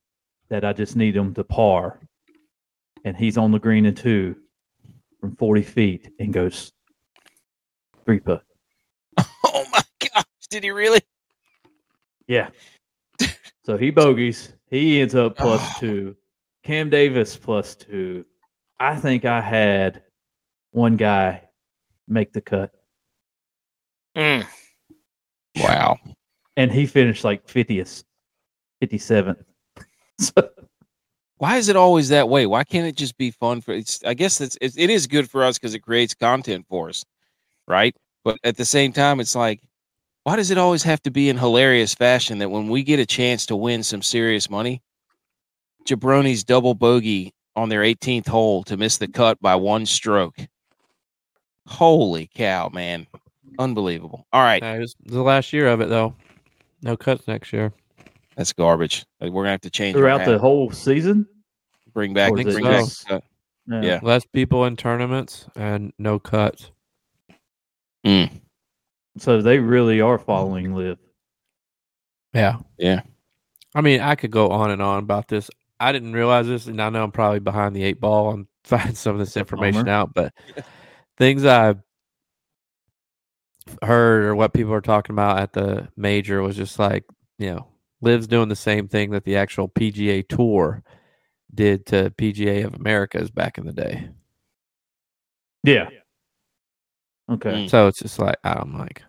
that I just need him to par. And he's on the green and two from 40 feet and goes three putt. Oh my gosh, did he really? Yeah. so he bogeys. He ends up Oh. two. Cam Davis plus two. I think I had one guy make the cut, Mm. Wow. and he finished like 50th, 57th. So, Why is it always that way? Why can't it just be fun for? It's. I guess it's. It, it is good for us because it creates content for us, right? But at the same time, it's like, why does it always have to be in hilarious fashion that when we get a chance to win some serious money, Jabroni's double bogey on their 18th hole to miss the cut by one stroke. Holy cow, man! Unbelievable. All right, Uh, it was the last year of it though. No cuts next year. that's garbage. We're gonna have to change throughout the whole season. bring back, bring it back. just- uh, Yeah. Yeah. Less people in tournaments and no cuts. So they really are following live. Yeah. Yeah. I mean, I could go on and on about this. I didn't realize this, and I know I'm probably behind the eight ball and finding some of this information bummer. out, but things I heard or what people are talking about at the major was just like, you know, Liv's doing the same thing that the actual PGA Tour did to PGA of Americas back in the day. Yeah. Okay. Mm. So it's just like I'm like,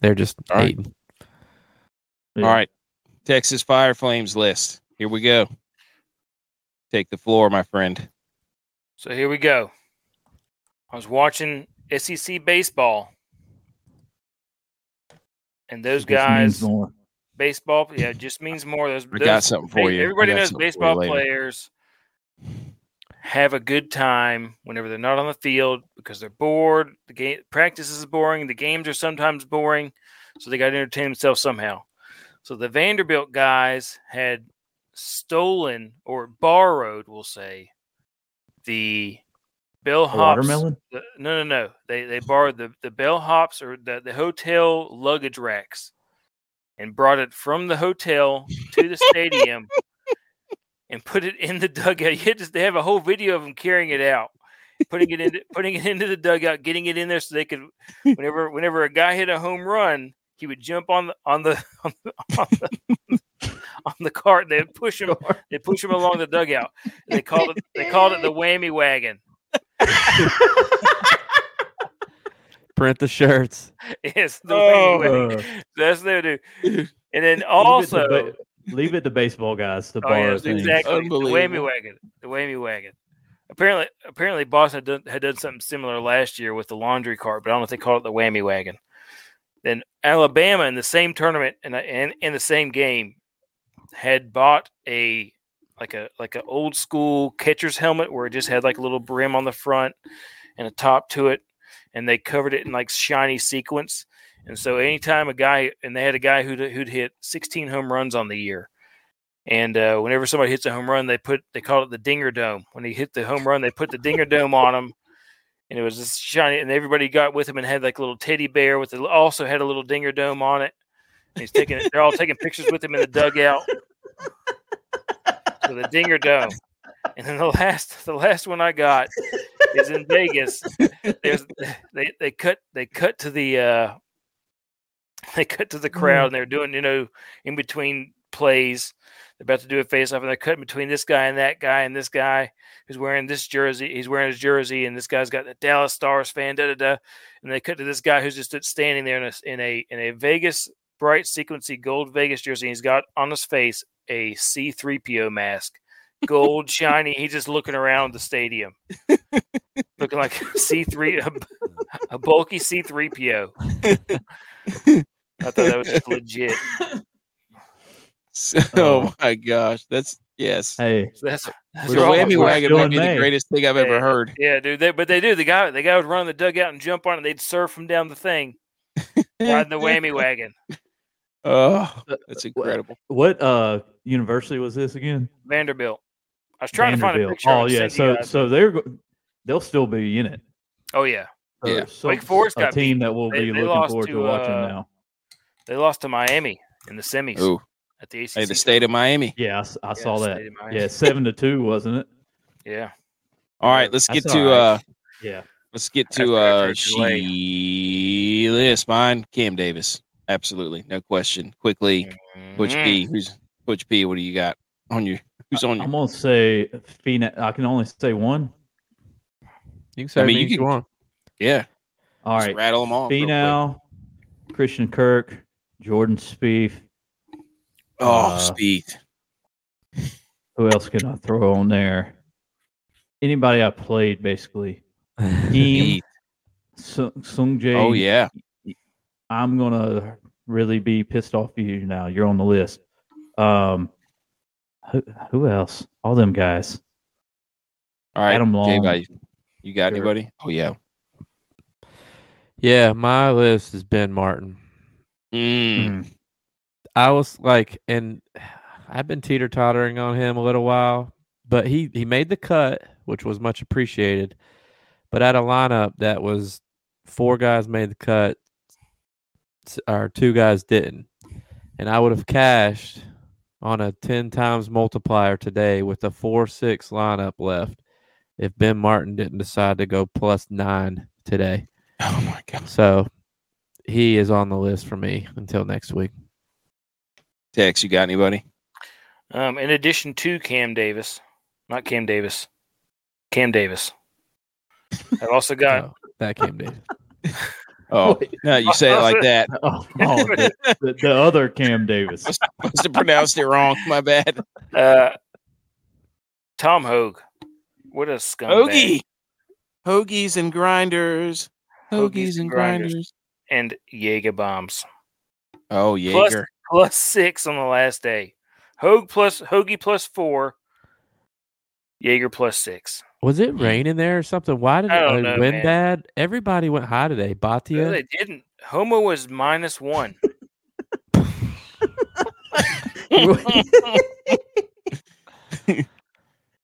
they're just All right. hating. Yeah. All right. Texas Fire Flames list. Here we go. Take the floor, my friend. So here we go. I was watching SEC baseball, and those guys, more. baseball, yeah, it just means more. Those, I those got something for ba- you. Everybody knows something you baseball players have a good time whenever they're not on the field because they're bored. The game practice is boring. The games are sometimes boring, so they got to entertain themselves somehow. So the Vanderbilt guys had stolen or borrowed, we'll say, the Bill A Hops. watermelon? the- no, no, no. They they borrowed the the bell hops or the the hotel luggage racks, and brought it from the hotel to the stadium, and put it in the dugout. You had they have a whole video of them carrying it out, putting it into putting it into the dugout, getting it in there so they could whenever whenever a guy hit a home run, he would jump on the on the on the, on the, on the cart. They'd push him. They push him along the dugout. They called it they called it the whammy wagon. Print the shirts. Yes, the Oh. whammy wagon. That's what they do. And then also, leave it, to, ba- leave it to baseball guys to oh borrow yes, exactly, the whammy Unbelievable. wagon, the whammy wagon. Apparently, apparently, Boston had done, had done something similar last year with the laundry cart, but I don't know if they call it the whammy wagon. Then Alabama in the same tournament and and in the same game had bought a like a like an old school catcher's helmet where it just had like a little brim on the front and a top to it, and they covered it in like shiny sequins. And so anytime a guy and they had a guy who'd who'd hit 16 home runs on the year. And uh, whenever somebody hits a home run, they put they call it the dinger dome. When he hit the home run, they put the dinger dome on him, and it was just shiny. And everybody got with him and had like a little teddy bear with it. Also had a little dinger dome on it. He's taking they're all taking pictures with him in the dugout. The Dinger Dome. And then the last the last one I got is in Vegas. There's they, they cut they cut to the uh they cut to the crowd and they're doing, you know, in between plays. They're about to do a face off and they're cutting between this guy and that guy and this guy who's wearing this jersey. He's wearing his jersey and this guy's got the Dallas Stars fan, da da da. And they cut to this guy who's just standing there in a in a in a Vegas bright sequency gold Vegas jersey. He's got on his face a C3PO mask, gold shiny. He's just looking around the stadium, looking like C3 a, a bulky C3PO. I thought that was just legit. So, Oh. oh my gosh, that's yes. Hey, So that's, that's The We're all- all- whammy wagon still might in be the greatest thing I've ever heard. Yeah, dude. They, but they do. The guy, the guy would run the dugout and jump on it. They'd surf him down the thing, riding the whammy wagon. Oh, that's incredible. what uh university was this again? Vanderbilt. I was trying to find a picture. Oh of yeah, so guys. so they're they'll still be in it. oh yeah, So- Yeah. so Wake Forest a got team that we'll They- be they looking lost forward to, to, watching uh, now. they lost to Miami in the semis Ooh, at the ACC. hey, the state of Miami. Yeah, I Yeah, saw that. state of Miami. Yeah, seven to two, wasn't it? Yeah. All right, let's That's get to all right. uh Yeah. let's get to after uh a delay. Sheila mine, Cam Davis. Absolutely, no question. Quickly, Butch Mhm. P. Who's Butch P? What do you got on you? Who's on I'm gonna say Phoenix. I can only say one. You can say I mean, you you, can- want. All Yeah, just right. rattle them off. real. Finau, Christian Kirk, Jordan Spieth. Oh, uh, speed. Who else can I throw on there? Anybody I played basically. Team Speed. Sung, Sung Jae. Oh yeah. I'm gonna really be pissed off at you now. You're on the list. Um, who, who else? All them guys. All right, Adam Long. J-Bye, you got Sure. anybody? Oh yeah. Yeah, my list is Ben Martin. Mm. I was like, and I've been teeter tottering on him a little while, but he he made the cut, which was much appreciated. But at a lineup that was four guys made the cut, or two guys didn't, and I would have cashed on a ten times multiplier today with a four six lineup left if Ben Martin didn't decide to go plus nine today. Oh my god. So he is on the list for me until next week. Tex, you got anybody? Um, in addition to Cam Davis, not Cam Davis, Cam Davis. I've also got Oh, that came Davis. Oh, no, you say it like that. Oh, oh, the, the, the other Cam Davis. I must have pronounced it wrong. My bad. uh, Tom Hoge. What a scumbag. Hoagie. Hoagies and grinders. Hoagies and grinders. and Jaeger bombs. Oh, Jaeger. Plus six on the last day. Hoge plus Hoagie plus four. Jaeger plus six. Was it raining there or something? Why did oh, uh, I it don't know, wind man. bad? Everybody went high today. No, Bhatia. they didn't. Homa was minus one.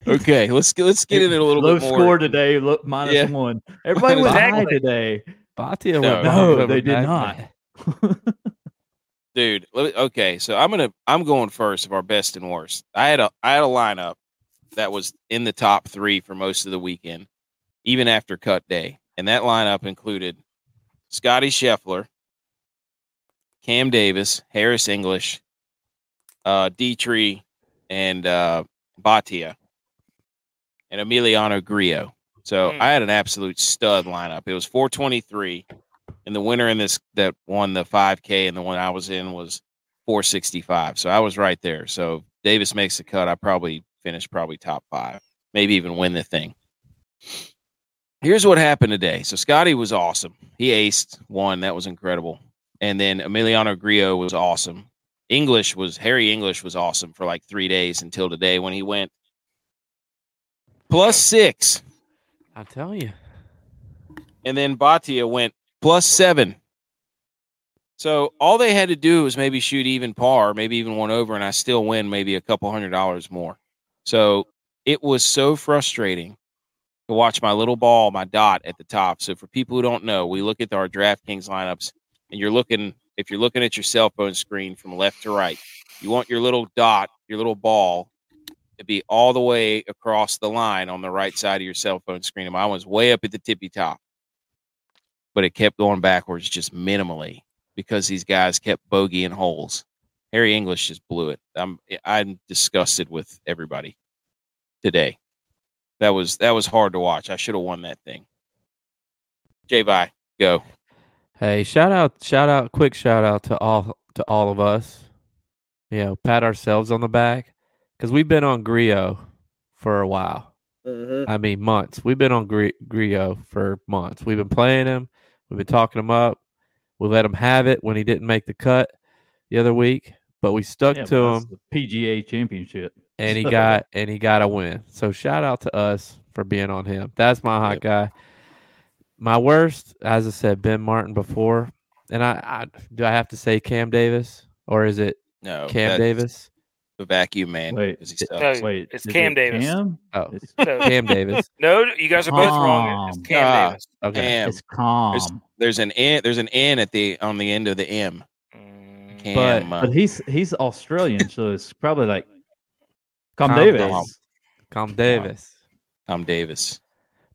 okay, let's get let's get in it a little Low bit more. score today. Look, minus Yeah. one. Everybody was high Exactly. today. Bhatia No. went No, they did not. dude. Let me, okay, so I'm gonna I'm going first of our best and worst. I had a I had a lineup that was in the top three for most of the weekend, even after cut day, and that lineup included Scotty Scheffler, Cam Davis, Harris English, uh, Dietrich, and uh, Bhatia, and Emiliano Grillo. So Hmm. I had an absolute stud lineup. It was 423 and the winner in this that won the 5K and the one I was in was 465. So I was right there. So Davis makes the cut. I probably finish probably top five, maybe even win the thing. Here's what happened today. So Scotty was awesome. He aced one. That was incredible. And then Emiliano Grillo was awesome. English was Harry English was awesome for like three days until today when he went plus six. I'm telling you. and then Bhatia went plus seven. So all they had to do was maybe shoot even par, maybe even one over, and I still win maybe a couple hundred dollars more. So it was so frustrating to watch my little ball, my dot at the top. So for people who don't know, we look at our DraftKings lineups, and you're looking if you're looking at your cell phone screen from left to right, you want your little dot, your little ball, to be all the way across the line on the right side of your cell phone screen. And mine was way up at the tippy top, but it kept going backwards just minimally because these guys kept bogeying holes. Harry English just blew it. I'm I'm disgusted with everybody today. That was that was hard to watch. I should have won that thing. J Vi, go. Hey, shout out, shout out, quick shout out to all to all of us. You know, pat ourselves on the back because we've been on Grillo for a while. Mm-hmm. I mean, months. We've been on Gri- Grillo for months. We've been playing him. We've been talking him up. We let him have it when he didn't make the cut the other week, but we stuck Yeah, to him. the PGA Championship. and he got and he got a win. So shout out to us for being on him. That's my hot Yep. guy. My worst, as I said, Ben Martin before, and I, I do I have to say Cam Davis or is it No, Cam Davis? the vacuum man. Wait, 'cause he it- No, Wait, it's is Cam it Davis. Cam? Oh, It's, No, Cam Davis. no, you guys are both wrong. It's Cam Ah. Davis. Okay. Cam. it's calm. There's an N. There's an N at the on the end of the M. Cam. uh, But he's he's Australian, so it's probably like Cam Calm Davis. down. Cam Davis. Tom Davis.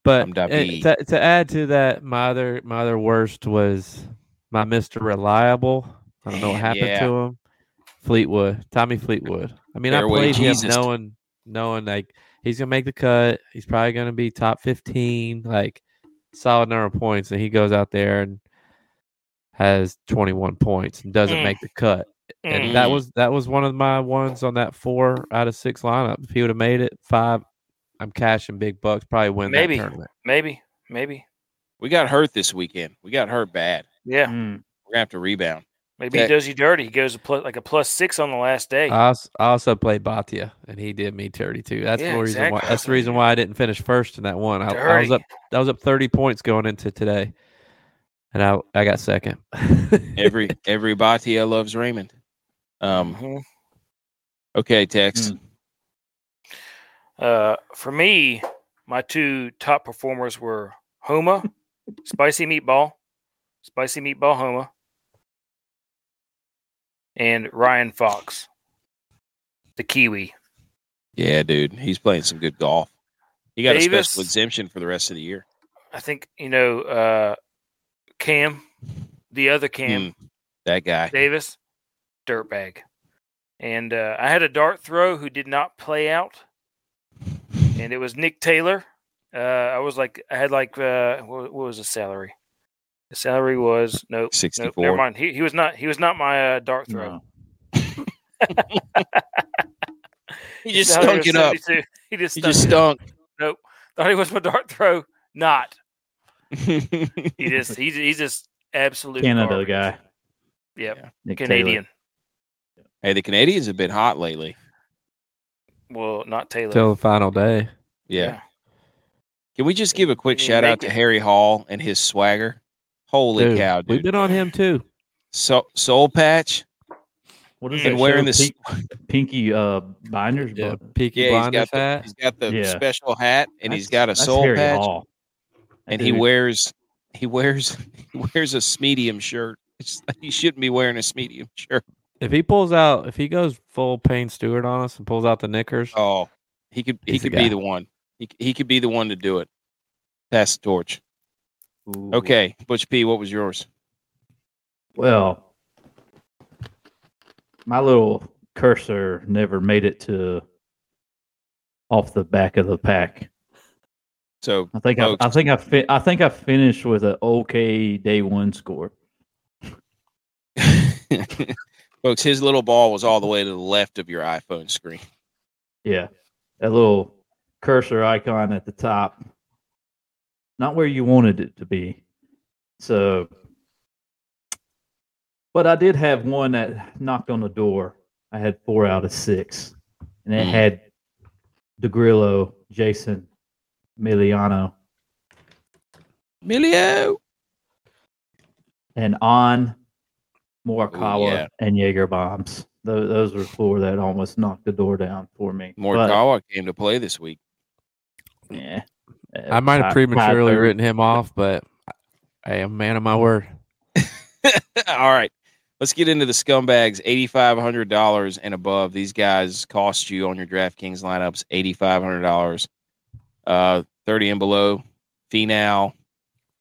But I'm David. to, to add to that, my other my other worst was my Mister Reliable. I don't know what happened yeah. to him. Fleetwood, Tommy Fleetwood. I mean, Fairway I played Jesus. him knowing knowing like he's gonna make the cut. He's probably gonna be top fifteen, like solid number of points, and he goes out there and has twenty one points and doesn't Mm. make the cut. And mm. that Mm. was that was one of my ones on that four out of six lineup. If he would have made it five, I'm cashing big bucks. Probably win Maybe. that tournament. maybe, maybe. We got hurt this weekend. We got hurt bad. Yeah, Mm. We're gonna have to rebound. maybe Okay. he does you dirty. He goes a plus, like a plus six on the last day. I also, played Bhatia, and he did me dirty too. That's Yeah, the reason why. That's the reason why I didn't finish first in that one. I, I was up. I was up 30 points going into today, and I I got second. Every every Batia loves Raymond. Um. Mhm. Okay, Tex. Mm. Uh, for me, my two top performers were Homa, Spicy Meatball, Spicy Meatball Homa, and Ryan Fox, the Kiwi. Yeah, dude. He's playing some good golf. He got a special exemption for the rest of the year. I think you know uh, Cam, the other Cam Mm, that guy. Davis, dirtbag, and uh, I had a dart throw who did not play out, and it was Nick Taylor. Uh, I was like, I had like, uh, what, what was the salary? The salary was nope, nope, 64. never mind. He he was not he was not my uh, dart throw. No. He just Salary stunk it up. He just He stunk just it stunk. Nope, thought he was my dart throw. Not. He he just he's he's just absolute Canada garbage. guy. Yep, Yeah. Nick Taylor. Canadian. Hey, the Canadians have been hot lately. Well, not Taylor. Till the final day. Yeah. Can we just give a quick shout out to it. Harry Hall and his swagger? Holy Dude, cow, We've been on him too. So, soul patch What is And and wearing show? this. Pink- Pinky uh binders, Yeah, but Peaky Yeah, he's Blinders got the hat. he's got the Yeah. special hat and he's got a that's soul patch Hall. That and he wears he wears he wears a medium shirt. It's, he shouldn't be wearing a medium shirt. If he pulls out, if he goes full Payne Stewart on us and pulls out the knickers, Oh, he could he He's the could be the one. He he could be the one to do it. Pass the torch. Ooh. Okay, Butch P, what was yours? Well, my little cursor never made it to off the back of the pack. So I think I, I think I fi- I think I finished with an okay day one score. folks, his little ball was all the way to the left of your iPhone screen. Yeah, that little cursor icon at the top, not where you wanted it to be. So, but I did have one that knocked on the door. I had four out of six, and it Mm. had DeGrillo, Jason, Miliano, Milio. and on Morikawa yeah. and Jaeger bombs. Those, those were four that almost knocked the door down for me. But, Morikawa came to play this week. yeah, I uh, might have prematurely written him off, but I am a man of my word. All right. let's get into the scumbags. Eighty five hundred dollars and above. These guys cost you on your DraftKings lineups eighty five hundred dollars. Uh, thirty and below. Finau.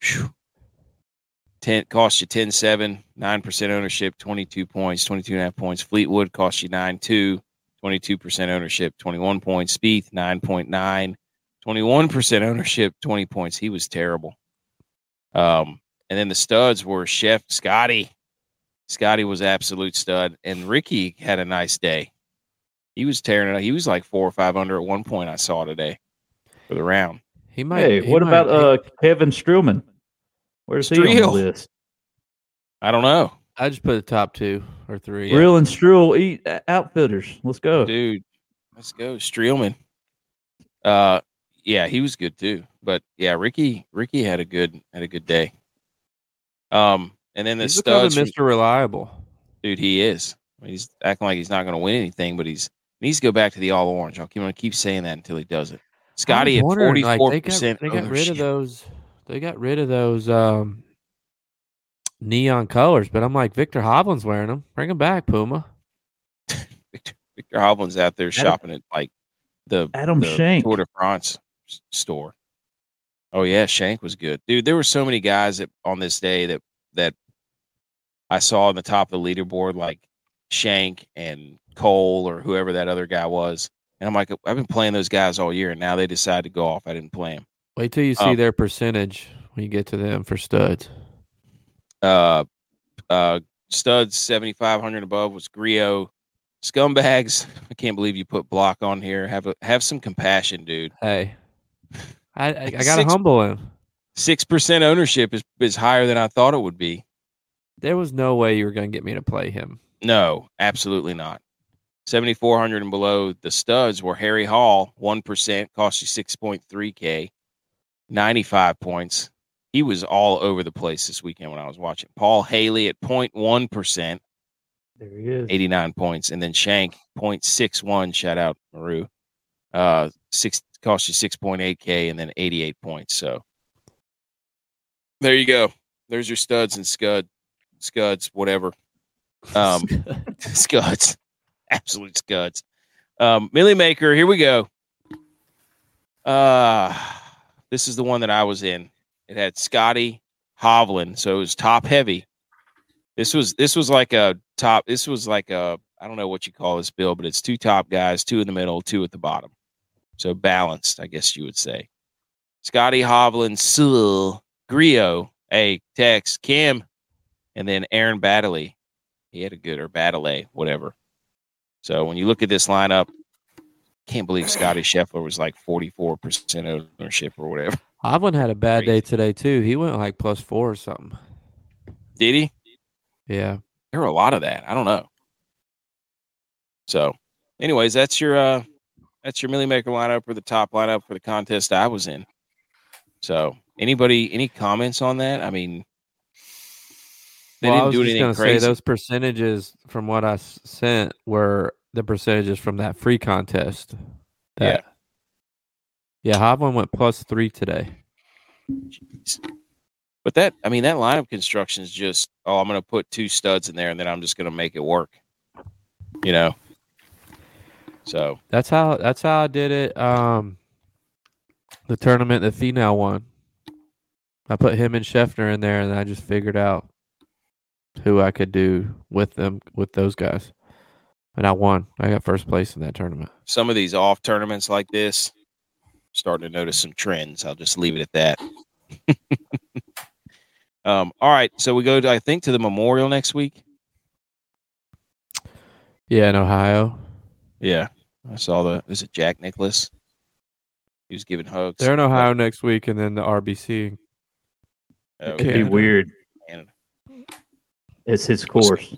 Phew. 10 cost you 10 7 9% ownership 22 points 22 and a half points. Fleetwood cost you 9 2 22% ownership 21 points. Spieth 9.9 21% ownership 20 points. He was terrible. Um and then the studs were chef scotty. Scotty was absolute stud and ricky had a nice day. He was tearing it up. He was like four or five under at one point i saw today for the round He might. Hey, he what might- about uh Kevin Streelman? Where's he on Streel. the list? i don't know I just put the top two or three. Real and Strill eat outfitters. Let's go. dude. Let's go, Streelman. Uh, yeah, he was good too. But yeah, Ricky, Ricky had a good had a good day. Um, and then the He's studs, Mr. Reliable. dude, he is. He's acting like he's not going to win anything, but he's he needs to go back to the all orange. I'll keep, I'm going to keep saying that until he does it. Scotty I at was forty wondering, like, four they got- percent. They got rid of those. They got rid of those um, neon colors, but I'm like Viktor Hovland's wearing them. Bring them back, Puma. Viktor, Viktor Hovland's out there shopping at like the Adam the Schenk. Tour de France store. Oh yeah, Schenk was good, dude. There were so many guys that on this day that that I saw on the top of the leaderboard, like Schenk and Cole or whoever that other guy was. And I'm like, I've been playing those guys all year, and now they decide to go off. I didn't play them. Wait till you see Um, their percentage when you get to them for studs. Uh, uh, studs seventy five hundred above was Grillo. Scumbags, I can't believe you put block on here. Have a have some compassion, dude. Hey, I I, I gotta Six- humble him. Six percent ownership is is higher than I thought it would be. There was no way you were gonna get me to play him. No, absolutely not. 7,400 and below. The studs were Harry Hall, 1%, cost you 6.3K, 95 points. He was all over the place this weekend when I was watching. Paul Haley at 0.1%, There he is. 89 points. And then Schenk, 0.61, shout out Maru, uh, six, cost you 6.8K and then 88 points. So there you go. There's your studs and scud, scuds, whatever. Um, scuds, absolute scuds. Um, Millie Maker, here we go. Uh this is the one that I was in. It had Scotty Hovland, so it was top heavy. This was this was like a top. This was like a I don't know what you call this bill, but it's two top guys, two in the middle, two at the bottom. So balanced, I guess you would say. Scotty Hovland, Sul, Grillo, a Tex, Kim, and then Aaron Baddeley. He had a good or Baddeley, whatever. So when you look at this lineup, can't believe Scotty Scheffler was like 44% ownership or whatever. Hovland had a bad Crazy. day today too. He went like plus four or something. Did he? Yeah. There were a lot of that. I don't know. So, anyways, that's your uh that's your Millie Maker lineup or the top lineup for the contest I was in. So, anybody any comments on that? I mean, they well, I didn't was do just anything crazy. say those percentages from what I sent were the percentages from that free contest. That, yeah. Hovland went plus three today. Jeez. But that, I mean, that lineup construction is just, oh, I'm going to put two studs in there and then I'm just going to make it work. You know? So, That's how that's how I did it. Um, the tournament that Finau won. I put him and Scheffner in there, and I just figured out who I could do with them with those guys, and I won. I got first place in that tournament. some of these off tournaments like this, starting to notice some trends. I'll just leave it at that. um, all right. So we go to, I think, to the memorial next week. Yeah, in Ohio, Yeah. I saw the, is it Jack Nicklaus? He was giving hugs. they're in Ohio next week, and then the RBC. Oh, It'd be weird. Canada. It's his course.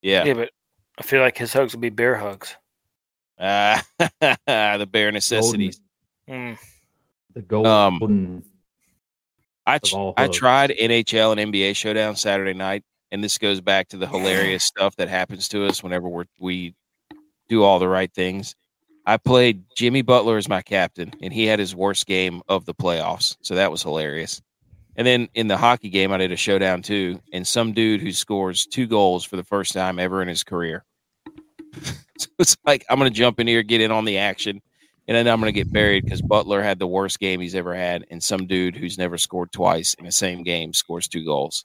Yeah. Yeah, but I feel like his hugs will be bear hugs. Ah, the bare necessities. Mm. The golden. Um, I of tr- I tried NHL and NBA Showdown Saturday night, and this goes back to the hilarious stuff that happens to us whenever we're, we do all the right things. I played Jimmy Butler as my captain, and he had his worst game of the playoffs, so that was hilarious. And then in the hockey game, I did a showdown too, and some dude who scores two goals for the first time ever in his career. so it's like I'm going to jump in here, get in on the action, and then I'm going to get buried because Butler had the worst game he's ever had, and some dude who's never scored twice in the same game scores two goals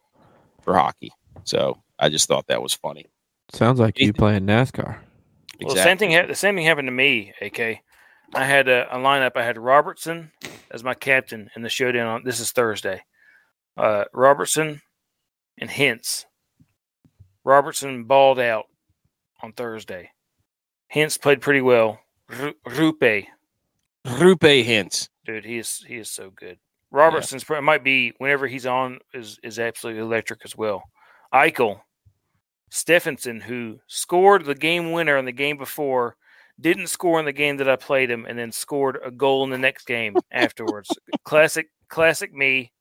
for hockey. So I just thought that was funny. Sounds like you playing NASCAR. Well, the same thing. ha- The same thing happened to me. Ak, I had a, a lineup. I had Robertson as my captain in the showdown. On, this is Thursday. Uh, Robertson and Hintz. Robertson balled out on Thursday. Hintz played pretty well. Ru- Roope, Roope Hintz. dude, he is he is so good. Robertson's pr- might be whenever he's on is is absolutely electric as well. Eichel, Stephenson, who scored the game winner in the game before, didn't score in the game that I played him, and then scored a goal in the next game afterwards. classic, classic me.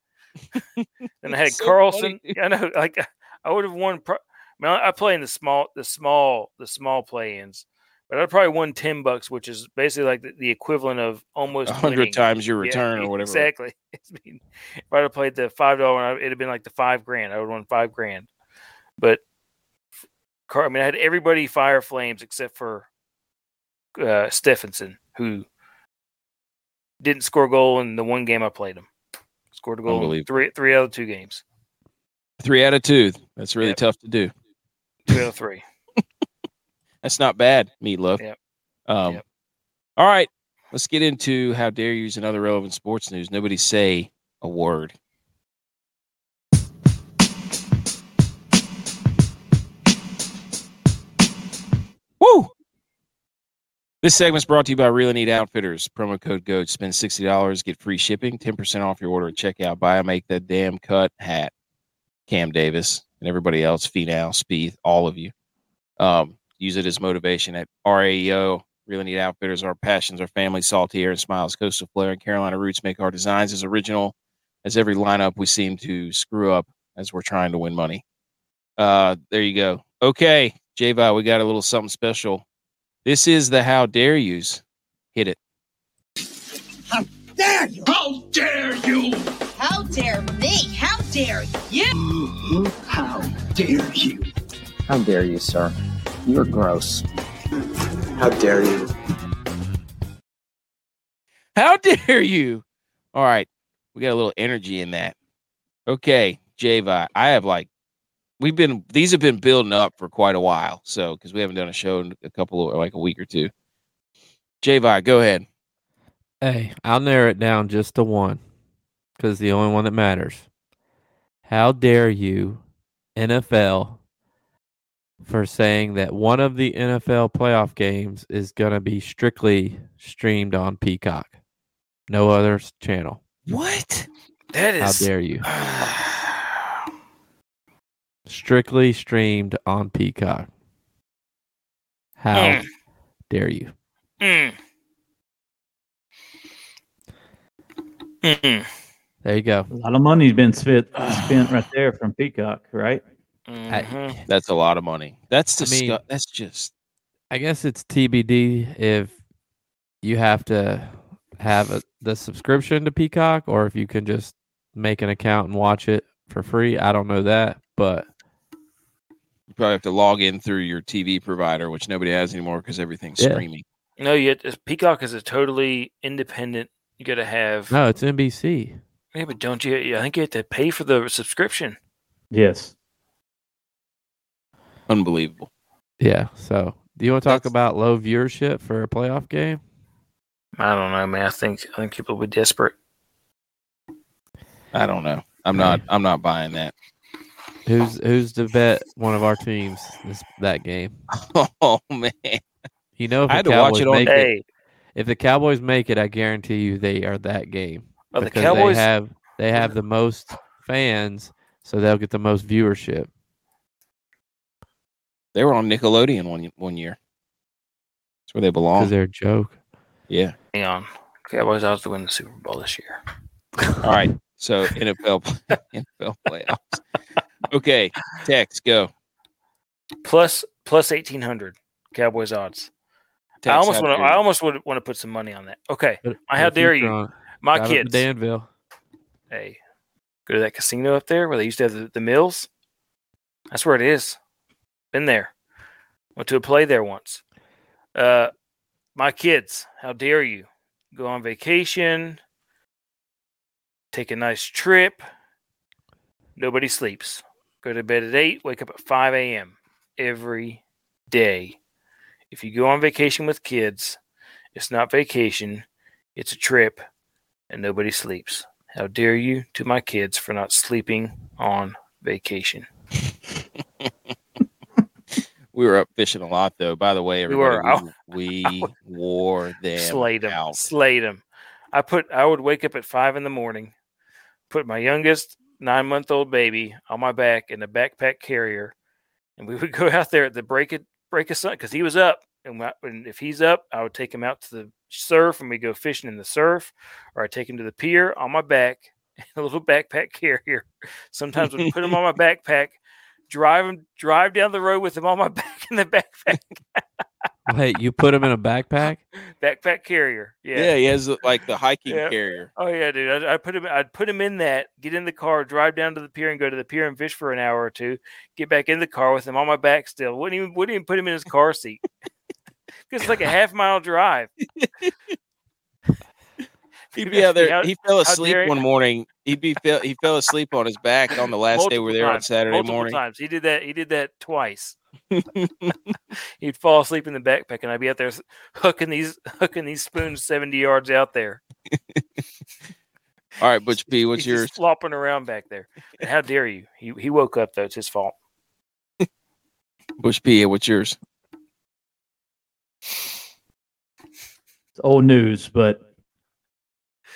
then I had So Carlson. funny. I know, like I would have won. Pro- Man, I play in the small, the small, the small play-ins, but I'd probably won ten bucks, which is basically like the, the equivalent of almost A hundred times your Yeah, return or whatever. Exactly. It's been- if I'd have played the five dollar, it'd have been like the five grand. I would have won five grand. But Car- I mean, I had everybody fire flames except for uh, Stephenson, who didn't score a goal in the one game I played him. Scored a goal three three out of two games. Three out of two. That's really Yep. tough to do. Two out of three. That's not bad, Meatloaf. Yep. Um, Yep. All right, let's get into how dare you use another relevant sports news. Nobody say a word. This segment's brought to you by Really Neat Outfitters. Promo code GOAT. Spend $60, get free shipping, 10% off your order at checkout. Buy and make that damn cut hat. Cam Davis and everybody else, Finau, Speed, all of you. Um, use it as motivation at RAEO. Really neat outfitters. Our passions, our family, salty air and smiles, coastal flair, and Carolina roots make our designs as original as every lineup we seem to screw up as we're trying to win money. Uh, there you go. Okay, J we got a little something special. This is the how dare yous. Hit it. How dare you? How dare you? How dare me? How dare you? How dare you? How dare you, sir? You're gross. How dare you? How dare you? All right. We got a little energy in that. Okay, Javi. I have like we've been these have been building up for quite a while. So because we haven't done a show in a couple of like a week or two. Javi, go ahead. Hey, I'll narrow it down just to one because the only one that matters. How dare you, NFL, for saying that one of the NFL playoff games is going to be strictly streamed on Peacock? No other channel. What? That is. How dare you? Ah. Strictly streamed on Peacock. How Mm. dare you? Mm. Mm. There you go. A lot of money's been spent spent right there from Peacock, right? Mhm. That's a lot of money. That's I disgu- mean- that's just I guess it's TBD if you have to have a, the subscription to Peacock or if you can just make an account and watch it for free. I don't know that, but you probably have to log in through your TV provider, which nobody has anymore because everything's Yeah. streaming. No, yet Peacock is a totally independent. You got to have. no, it's NBC. Yeah, but don't you? I think you have to pay for the subscription. Yes. Unbelievable. Yeah. So, do you want to talk That's- about low viewership for a playoff game? I don't know, man. I think I think people will be desperate. I don't know. I'm not I'm not buying that. Who's who's to bet one of our teams this that game? Oh man. You know, if I the had to watch Cowboys it on- make Hey, if the Cowboys make it, I guarantee you they are that game are the because Cowboys? they have they have the most fans, so they'll get the most viewership. They were on Nickelodeon one one year. That's where they because belong. they're a joke. Yeah. hang on. Cowboys odds to win the Super Bowl this year. All right. So NFL NFL playoffs. Okay, Tex, go. Plus plus eighteen hundred Cowboys odds. Tex, I almost want to. I almost would want to put some money on that. Okay, Put- I- how dare you. my Drive kids. Danville. Hey, Go to that casino up there where they used to have the, the mills. That's where it is. Been there. Went to a play there once. Uh, my kids, how dare you? Go on vacation, take a nice trip. Nobody sleeps. Go to bed at 8, wake up at 5 a.m. every day. If you go on vacation with kids, it's not vacation, it's a trip, and nobody sleeps. How dare you to my kids for not sleeping on vacation? We were up fishing a lot, though. By the way, We everybody, were. we, we wore them slayed them, out. slayed them. I put. I would wake up at five in the morning, put my youngest nine month old baby on my back in a backpack carrier, and we would go out there at the break of break of sun because he was up, and, and if he's up, I would take him out to the surf, and we go fishing in the surf, or I take him to the pier on my back, in a little backpack carrier. Sometimes we put him on my backpack. Drive him, drive down the road with him on my back in the backpack, Wait, you put him in a backpack? backpack carrier. Yeah. Yeah, he has like the hiking Yeah. carrier. Oh yeah, dude. I, I put him. I'd put him in that. Get in the car, drive down to the pier, and go to the pier and fish for an hour or two. Get back in the car with him on my back still. Wouldn't even wouldn't even put him in his car seat. 'Cause it's like a half mile drive. He'd be out there. how- he fell asleep one morning. He'd be fell, he fell asleep on his back on the last day we were multiple there on Saturday multiple morning. times. He did that. He did that twice. He'd fall asleep in the backpack, and I'd be out there hooking these hooking these spoons seventy yards out there. All right, Butch P, what's He's yours? flopping around back there. And how dare you? He he woke up though. It's his fault. Butch P, what's yours? It's old news, but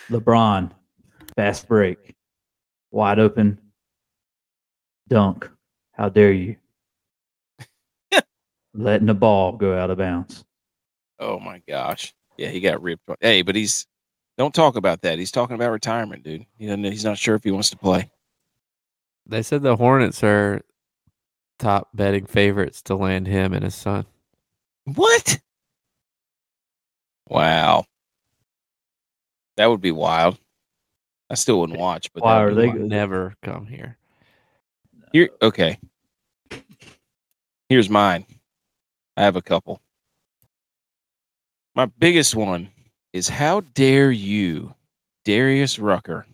LeBron, fast break, wide open, dunk. How dare you? Letting the ball go out of bounds. Oh my gosh. Yeah, he got ripped. Hey, but he's don't talk about that. He's talking about retirement, dude. He doesn't, he's not sure if he wants to play. They said the Hornets are top betting favorites to land him and his son. What? Wow. That would be wild. I still wouldn't watch, but Why are they wild. Never come here. Here, okay. Here's mine. I have a couple. My biggest one is how dare you, Darius Rucker,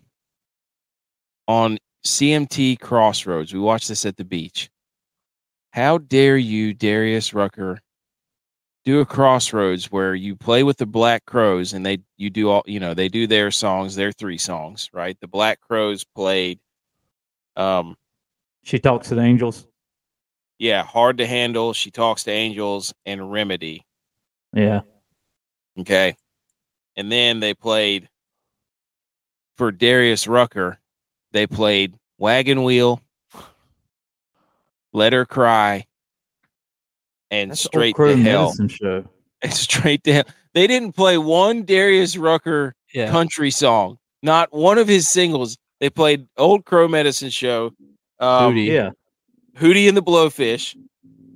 on CMT Crossroads. We watched this at the beach. How dare you, Darius Rucker, do a crossroads where you play with the Black Crowes and they you do all you know they do their songs, their three songs, right? The Black Crowes played um She talks to the angels. Yeah, hard to handle. She talks to angels and remedy. Yeah. Okay. And then they played for Darius Rucker, they played Wagon Wheel, Let Her Cry, and That's Straight to Hell. Show. And Straight to Hell. They didn't play one Darius Rucker Yeah. country song. Not one of his singles. They played Old Crow Medicine Show, um, Hootie. Yeah. Hootie and the Blowfish,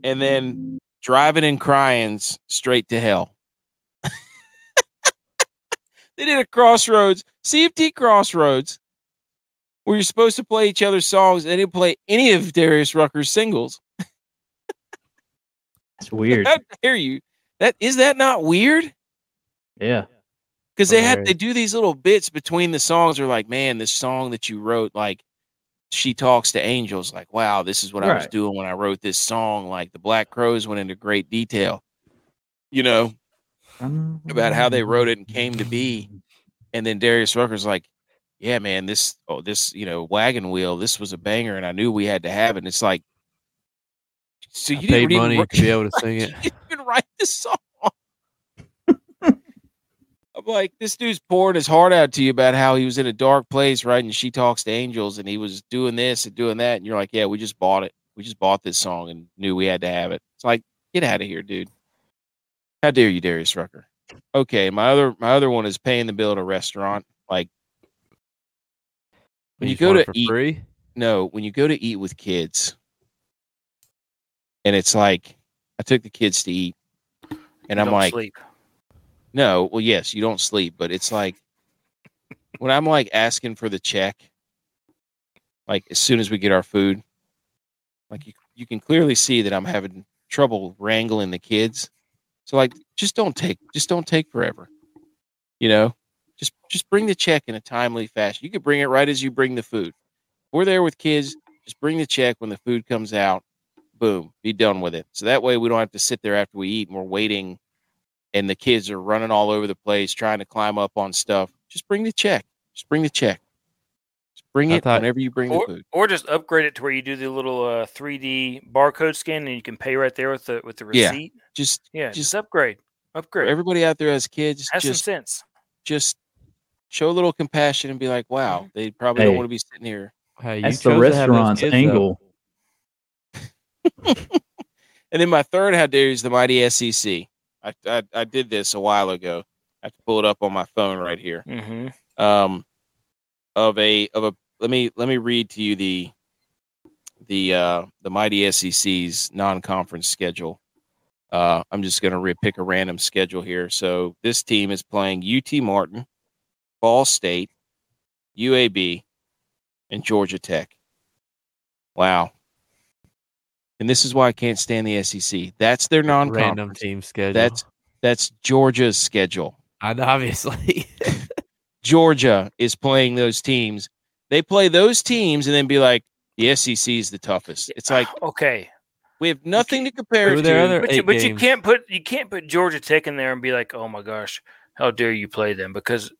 and then Drivin' N' Cryin's Straight to Hell. they did a Crossroads, CMT Crossroads, where you're supposed to play each other's songs. They didn't play any of Darius Rucker's singles. That's weird. How dare you? That is that not weird? yeah. Because they had they do these little bits between the songs. Are like, man, this song that you wrote, like she talks to angels. Like, wow, this is what I was doing when I wrote this song. Like the Black Crowes went into great detail, you know, about how they wrote it and came to be. Um, and then Darius Rucker's like, yeah, man, this oh this you know wagon wheel, this was a banger, and I knew we had to have it. And it's like, so you paid didn't even money write- to be able to sing it. you didn't even write this song. I'm like, this dude's pouring his heart out to you about how he was in a dark place, right? And she talks to angels, and he was doing this and doing that, and you're like, yeah, we just bought it. We just bought this song and knew we had to have it. It's like, get out of here, dude. How dare you, Darius Rucker? Okay, my other my other one is paying the bill at a restaurant. Like when you just go to eat, free, no, when you go to eat with kids, and it's like I took the kids to eat, and I'm like, sleep. No, well, yes, you don't sleep, but it's like when I'm like asking for the check, like as soon as we get our food. Like you, you can clearly see that I'm having trouble wrangling the kids. So like, just don't take, just don't take forever. You know, just just bring the check in a timely fashion. You could bring it right as you bring the food. We're there with kids. Just bring the check when the food comes out. Boom, be done with it. So that way we don't have to sit there after we eat and we're waiting, and the kids are running all over the place trying to climb up on stuff. Just bring the check. Just bring the check. Just bring I it thought- whenever you bring Or, the food. or just upgrade it to where you do the little uh, 3D barcode scan and you can pay right there with the with the Yeah. receipt. Just Yeah, Just- just, upgrade. Upgrade. everybody out there as kids, Have just some sense. just show a little compassion and be like, wow, they probably Hey. don't want to be sitting here. Hey, That's the chose to have those restaurant's kids, angle. And then my third how dare is the mighty SEC. I, I I did this a while ago. I have to pull it up on my phone right here. hmm Um, of a of a let me let me read to you the the uh the mighty SEC's non-conference schedule. Uh, I'm just gonna re- pick a random schedule here. So this team is playing UT Martin, Ball State, UAB, and Georgia Tech. Wow. And this is why I can't stand the SEC. That's their non random team schedule. That's that's Georgia's schedule. I know, obviously. Georgia is playing those teams. They play those teams and then be like, the SEC is the toughest. It's like okay, we have nothing to compare Who it are their to. other- but you, but you can't put you can't put Georgia Tech in there and be like, oh my gosh, how dare you play them? Because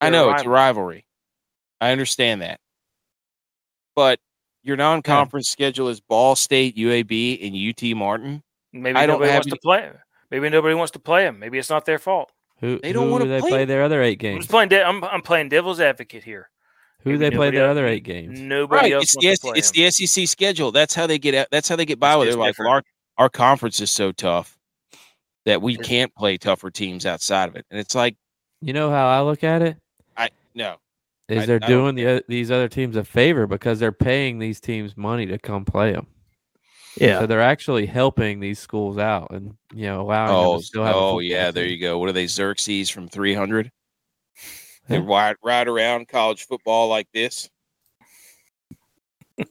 I know a it's a rivalry. I understand that. But your non-conference schedule is Ball State, UAB, and UT Martin. maybe I don't nobody have wants any- to play. 'em. Maybe nobody wants to play them. Maybe it's not their fault. Who They don't who wanna do they play play their other eight I'm games? just playing. De- I'm I'm playing devil's advocate here. Who maybe they play their else- other eight games? Nobody Right. else It's the, wants S- to play it's 'em. the SEC schedule. That's how they get out. That's how they get by It's with it. just Like, well, our, our conference is so tough that we can't play tougher teams outside of it. And it's like, You know how I look at it I no. Is I- they're I doing the, these other teams a favor because they're paying these teams money to come play them. Yeah. So they're actually helping these schools out and you know allowing them Oh, to still have. oh football yeah, there you go. What are they, Xerxes from 300? They ride, ride around college football like this.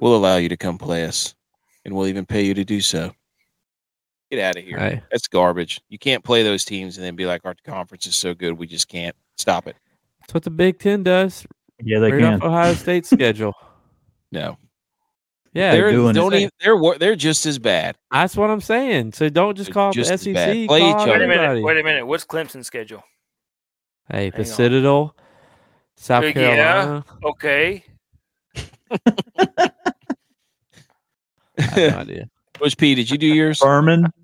we'll allow you to come play us, and we'll even pay you to do so. Get out of here. Hey, That's garbage. You can't play those teams and then be like, our conference is so good, we just can't. Stop it. That's what the Big Ten does. Yeah, they right can. off Ohio State schedule. No, Yeah, they're doing it. don't even, they're they're just as bad. that's what I'm saying. So don't just They're call it just the SEC. bad. Play call each other. Wait a minute. Wait a minute. What's Clemson's schedule? Hey, the on. Citadel, South yeah. Carolina. Okay. I have no idea. Coach P, did you do yours? Furman.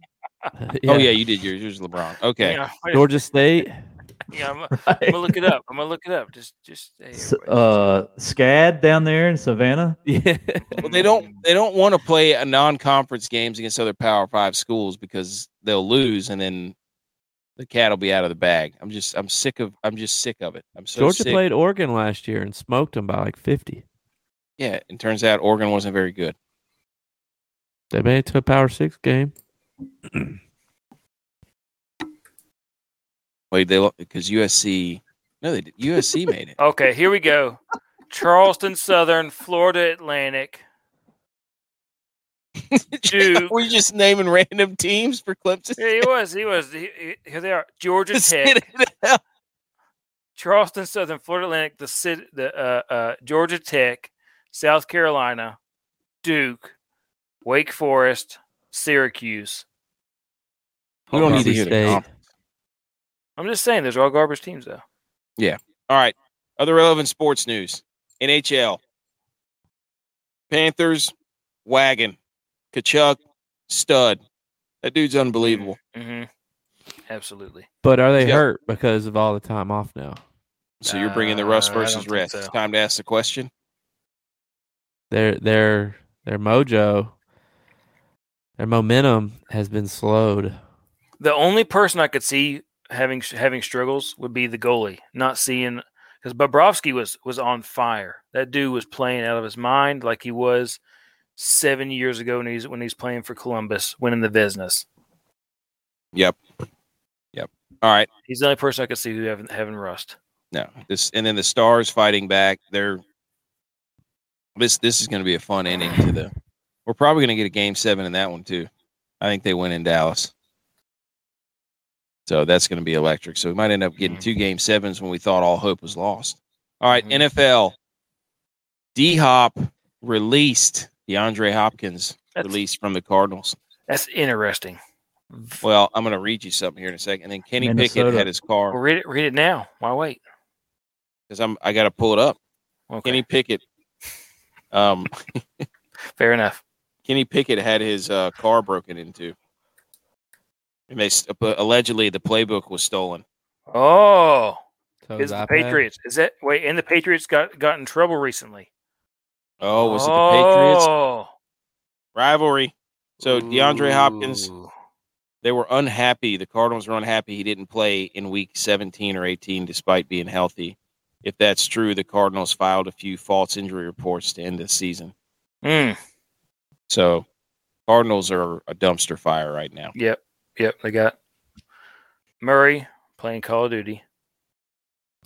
Oh yeah, you did yours. Yours is LeBron. Okay. Yeah, Georgia State. Yeah, I'm, I'm gonna look it up. I'm gonna look it up. Just, just. Hey, uh, SCAD down there in Savannah. Yeah. Well, they don't they don't want to play a non-conference games against other Power Five schools because they'll lose and then the cat will be out of the bag. I'm just I'm sick of I'm just sick of it. I'm so Georgia sick. played Oregon last year and smoked them by like 50. Yeah, and turns out Oregon wasn't very good. They made it to a Power Six game. Wait, they because USC no they did. USC made it. Okay, here we go. Charleston Southern, Florida Atlantic. Duke. Were you just naming random teams for Clemson? Yeah, he was. He was. He, he- here they are. Georgia Tech. Charleston Southern, Florida Atlantic, the city, the uh, uh, Georgia Tech, South Carolina, Duke, Wake Forest, Syracuse. We don't need to Mississippi hear the State. conference. I'm just saying, those are all garbage teams, though. Yeah. All right. Other relevant sports news. NHL. Panthers, wagon. Tkachuk, stud. That dude's unbelievable. hmm Absolutely. But are they Yeah. hurt because of all the time off now? So you're bringing the Russ Uh, versus think rest. so. It's time to ask the question. Their their their mojo, their momentum has been slowed. The only person I could see having having struggles would be the goalie. Not seeing because Bobrovsky was was on fire. That dude was playing out of his mind, like he was seven years ago when he's when he's playing for Columbus, winning the Vezina. Yep. Yep. All right. He's the only person I could see who having rust. No. This and then the Stars fighting back. They're This this is going to be a fun ending to the. We're probably going to get a game seven in that one too. I think they win in Dallas. So that's going to be electric. So we might end up getting two game sevens when we thought all hope was lost. All right, Mhm. NFL. D Hop released DeAndre Hopkins That's- released from the Cardinals. That's interesting. Well, I'm going to read you something here in a second. And then Kenny Pickett Minnesota. had his Well, car read it. Read it now. Why wait? because I'm I got to pull it up. Okay. Kenny Pickett. Um, Fair enough. Kenny Pickett had his uh, car broken into, and they but allegedly the playbook was stolen. Oh, So it's the iPad- Patriots. Is that wait? And the Patriots got got in trouble recently. Oh, was it the Patriots Oh. rivalry? So DeAndre Hopkins, they were unhappy. The Cardinals were unhappy he didn't play in Week 17 or 18 despite being healthy. If that's true, the Cardinals filed a few false injury reports to end the season. Mm, So Cardinals are a dumpster fire right now. yep, yep. They got Murray playing Call of Duty.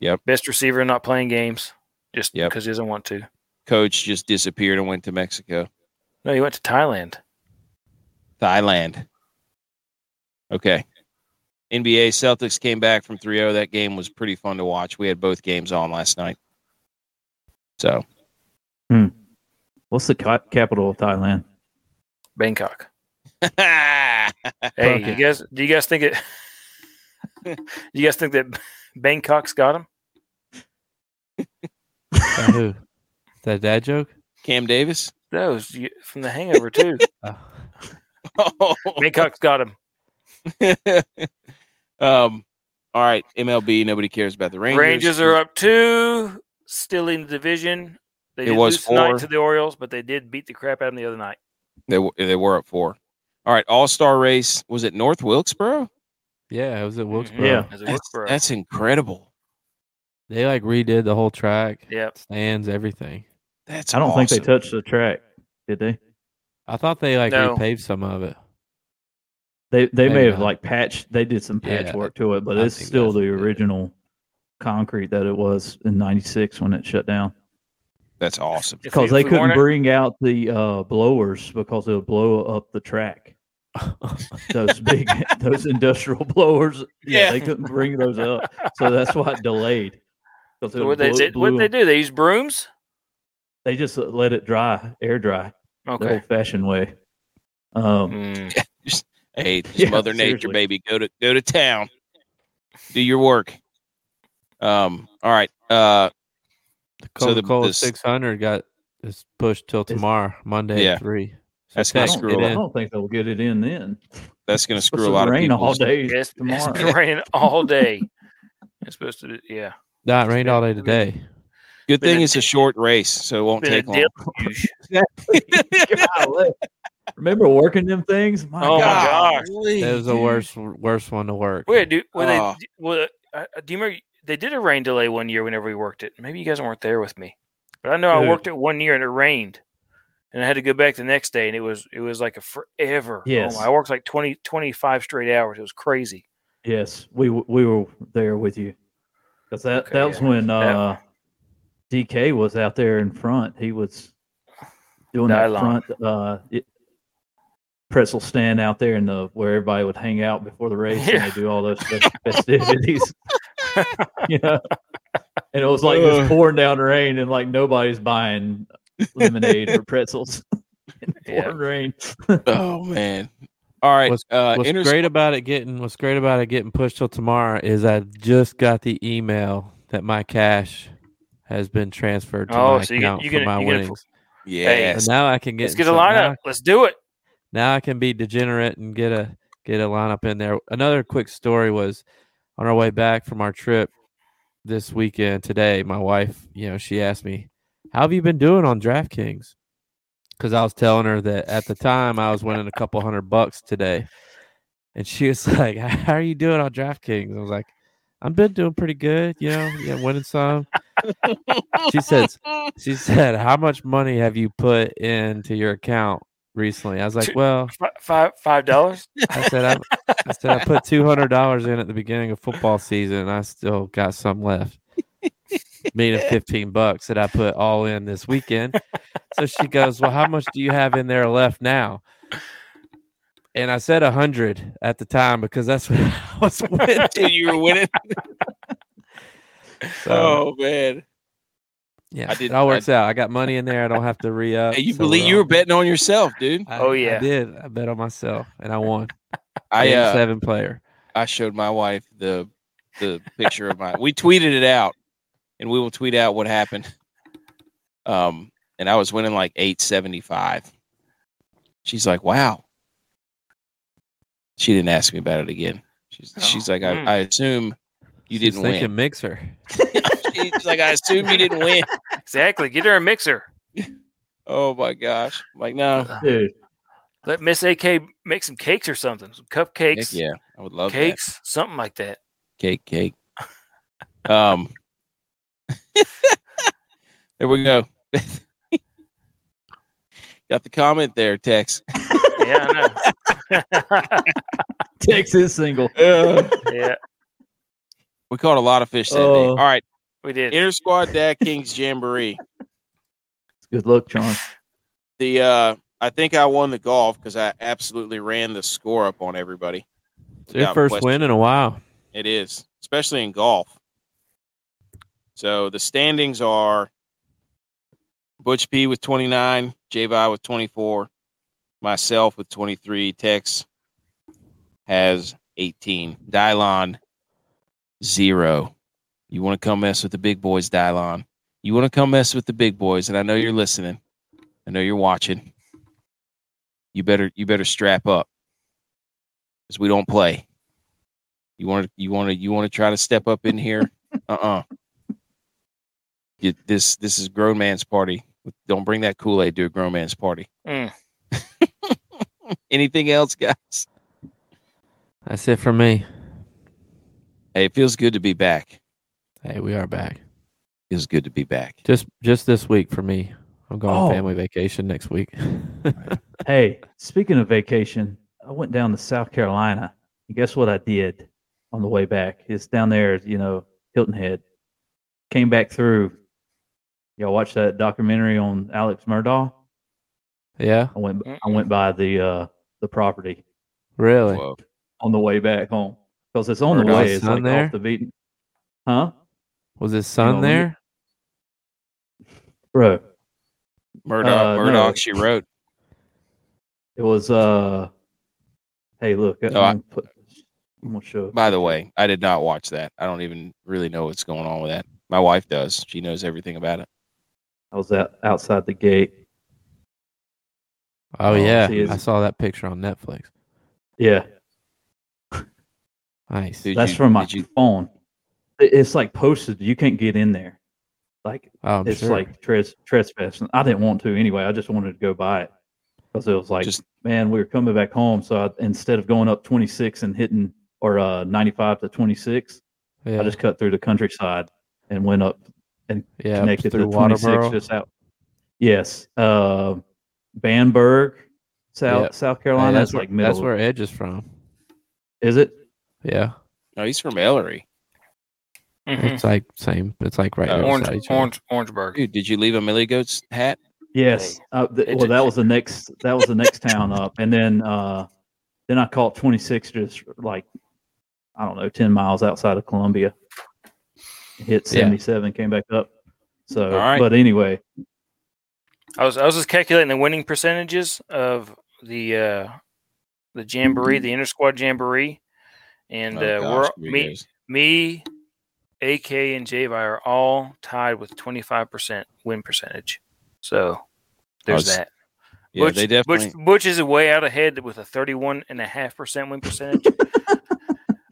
Yep. Best receiver not playing games just Yep. because he doesn't want to. Coach just disappeared and went to Mexico. No, he went to Thailand. Thailand. Okay. NBA Celtics came back from 3 0. That game was pretty fun to watch. We had both games on last night. So, hmm. What's the capital of Thailand? Bangkok. Yeah, Hey, you guys, do you guys think it? Do you guys think that Bangkok's got him? Uh, who? That dad joke? Cam Davis. That was from The Hangover too. Oh. Oh. Bangkok's got him. um, all right. MLB, nobody cares about the Rangers. Rangers are up two, still in the division. They It did was lose tonight to the Orioles, but they did beat the crap out of them the other night. They, w- they were up four. All right. All star race. Was it North Wilkesboro? Yeah, it was at Wilkesboro. Yeah. That's, worked that's incredible. They like redid the whole track, Yep. stands, everything. That's I don't think they touched the track, did they? I thought they like No. repaved some of it. They they may have not. like patched. They did some Yeah, patchwork to it, but I it's still the what they did. original concrete that it was in '96 when it shut down. That's awesome. Because they couldn't weren't- bring out the uh, blowers because it would blow up the track. Those big, those industrial blowers. Yeah, Yeah. they couldn't bring those up, so that's why it delayed. 'Cause it So what they did? What they do? They use brooms. They just let it dry, air dry, the old-fashioned way. Um, Mm. Hey, it's Yeah, Mother Nature, seriously. baby. Go to go to town. Do your work. Um. All right. Uh. The So the- Coca Cola this- 600 got is pushed till It's- tomorrow, Monday Yeah. at three. So That's gonna screw get a I lot- don't think they'll get it in then. That's going to It's screw a supposed lot to of rain all people. day It's, it's tomorrow. been rain all day. It's supposed to. Yeah. Nah, it rained all day It's been- today. Good been thing a- it's a short race, so it won't take long. deluge. Remember working them things? My Oh my gosh. Golly, It was the worst worst one to work. Wait, do well, Oh. they well, uh, do you remember they did a rain delay one year whenever we worked it? Maybe you guys weren't there with me, but I know I worked it one year and it rained, and I had to go back the next day, and it was it was like a forever. Oh Yes. my, I worked like 20, 25 straight hours. It was crazy. Yes, we we were there with you because that Okay, that was yeah. when That- uh, DK was out there in front. He was doing that front uh, it, pretzel stand out there in the where everybody would hang out before the race Yeah. and they do all those festivities. you know, and it was like Ugh. just pouring down rain and like nobody's buying lemonade or pretzels in Yeah. pouring rain. Oh man. All right. What's- uh, What's inter- great about it getting what's great about it getting pushed till tomorrow is I just got the email that my cash has been transferred to Oh, my so you get- account you for get- my you get a- winnings. Yes. So now I can get Let's get a lineup. Now, Let's do it. now I can be degenerate and get a get a lineup in there. Another quick story was on our way back from our trip this weekend today. My wife, you know, she asked me, "How have you been doing on DraftKings?" Because I was telling her that at the time I was winning a couple hundred bucks today, and she was like, "How are you doing on DraftKings?" I was like, "I've been doing pretty good, you know, yeah, winning some." she says, "She said, how much money have you put into your account recently?" I was like, Two- "Well." Five five dollars. I said I, I said I put two hundred dollars in at the beginning of football season, and I still got some left. Meaning 15 bucks that I put all in this weekend. so she goes, Well, how much do you have in there left now? And I said a hundred at the time because that's what I was winning. You were winning. So, oh man. yeah, I it did- all works out. I got money in there. I don't have to re up. You so believe we're you were betting on yourself, dude. I- Oh, yeah, I did. I bet on myself and I won. I Game uh, seven player. I showed my wife the the picture of my. We tweeted it out, and we will tweet out what happened. Um, and I was winning like eight seventy five. She's like, "Wow." She didn't ask me about it again. She's Oh, she's like, I, mm. I assume you She's didn't thinking win. mixer. she's like, I assume you didn't win. Exactly. Get her a mixer. Oh my gosh! I'm like, no, Dude, Let Miss AK make some cakes or something. Some Heck cupcakes, yeah, I would love that. cakes, something like that. cake, cake. Um, there we go. Got the comment there, Tex. Yeah, I know. Texas single. yeah, we caught a lot of fish that day. Oh. All right, we did. Inter Squad Dad Kings Jamboree. Good luck, John. The uh, I think I won the golf because I absolutely ran the score up on everybody. It's your first question. win in a while. It is, especially in golf. So the standings are Butch P with 29, J with 24, myself with 23, Tex has 18, Dylon zero. You want to come mess with the big boys, Dylon. You want to come mess with the big boys, and I know you're listening. I know you're watching. You better you better strap up. Because we don't play. You want to you want to you want to try to step up in here? Uh-uh. You, this this is grown man's party. Don't bring that Kool-Aid to a grown man's party. Mm. Anything else, guys? That's it for me. Hey, it feels good to be back. Hey, we are back. Feels good to be back. Just just this week for me. I'm going Oh. family vacation next week. Hey, speaking of vacation, I went down to South Carolina. And guess what I did on the way back? It's down there, you know, Hilton Head. Came back through. Y'all watch that documentary on Alex Murdaugh? yeah, I went I went by the uh the property really. Whoa. on the way back home. Because it's on the way. It's like there? off the beaten. Huh? Was his son on, let me- there? Bro. Murdaugh, Uh, no. She wrote. It was uh hey look, No, I- I'm, gonna put, I'm gonna show By the way, I did not watch that. I don't even really know what's going on with that. My wife does. She knows everything about it. I was out outside the gate. Oh, yeah, see, I saw that picture on Netflix. Yeah. Nice. Did That's you- from my you- phone. It's like posted. You can't get in there. Like Oh, it's sure. like tres trespassing. I didn't want to anyway. I just wanted to go by it because it was like, Just- man, we were coming back home. So I, instead of going up 26 and hitting or uh 95 to 26, yeah, I just cut through the countryside and went up yeah, connected through to 26 Walterboro. just out. Yes, uh, Bamberg, South Yeah. South Hey, Carolina. that's is where, like middle. that's where Edge is from. is it? Yeah, No, he's from Elloree. Mhm. it's like same. It's like right there Orange, beside orange, Orangeburg. Dude, did you leave a Milly Goats hat? Yes. Uh, th- It well, that was the next. That was the next town up, and then uh, then I caught 26 just like I don't know, 10 miles outside of Columbia. Hit Yeah. 77, came back up. So, All right. but anyway, I was I was just calculating the winning percentages of the uh the jamboree, the inter squad jamboree, and Oh, uh, gosh, we're me goes. me, AK, and Javi are all tied with twenty five percent win percentage. So there's it's- that. Yeah, Butch, they definitely. Butch, Butch is way out ahead with a thirty one and a half percent win percentage.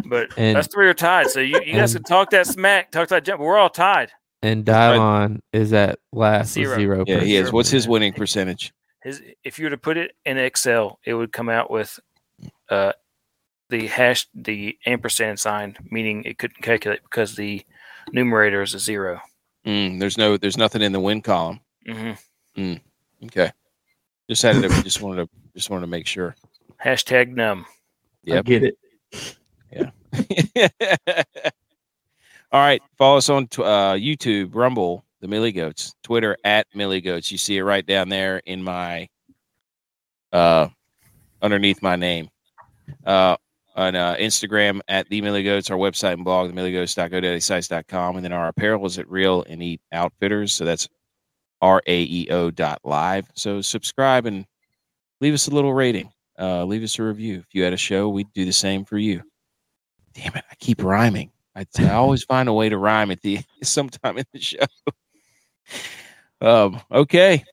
but And- us three are tied. So you, you guys can talk that smack, talk that jump. But we're all tied. And Dylon is at last Zero. zero. Yeah, he is. What's his winning percentage? his if you were to put it in Excel, it would come out with uh, the hash, the ampersand sign, meaning it couldn't calculate because the numerator is a zero. Mm, there's no, there's nothing in the win column. hmm Okay, just had to, just wanted to, just wanted to make sure. Hashtag num. I get it. All All right. Follow us on uh, YouTube, Rumble, the Milly Goats, Twitter at Milly Goats. You see it right down there in my uh underneath my name. Uh on uh, Instagram at the Milly Goats, our website and blog, the milliegoats.godaddysites.com. And then our apparel is at Real and Eat Outfitters. So that's R A E O dot live. So subscribe and leave us a little rating. Uh, leave us a review. If you had a show, we'd do the same for you. Damn it, I keep rhyming. I, I always find a way to rhyme at the sometime in the show. um, okay.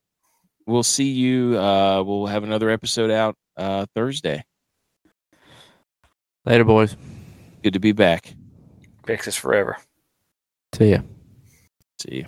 We'll see you. Uh, we'll have another episode out uh, Thursday. Later, boys. Good to be back. Texas forever. See ya. See you.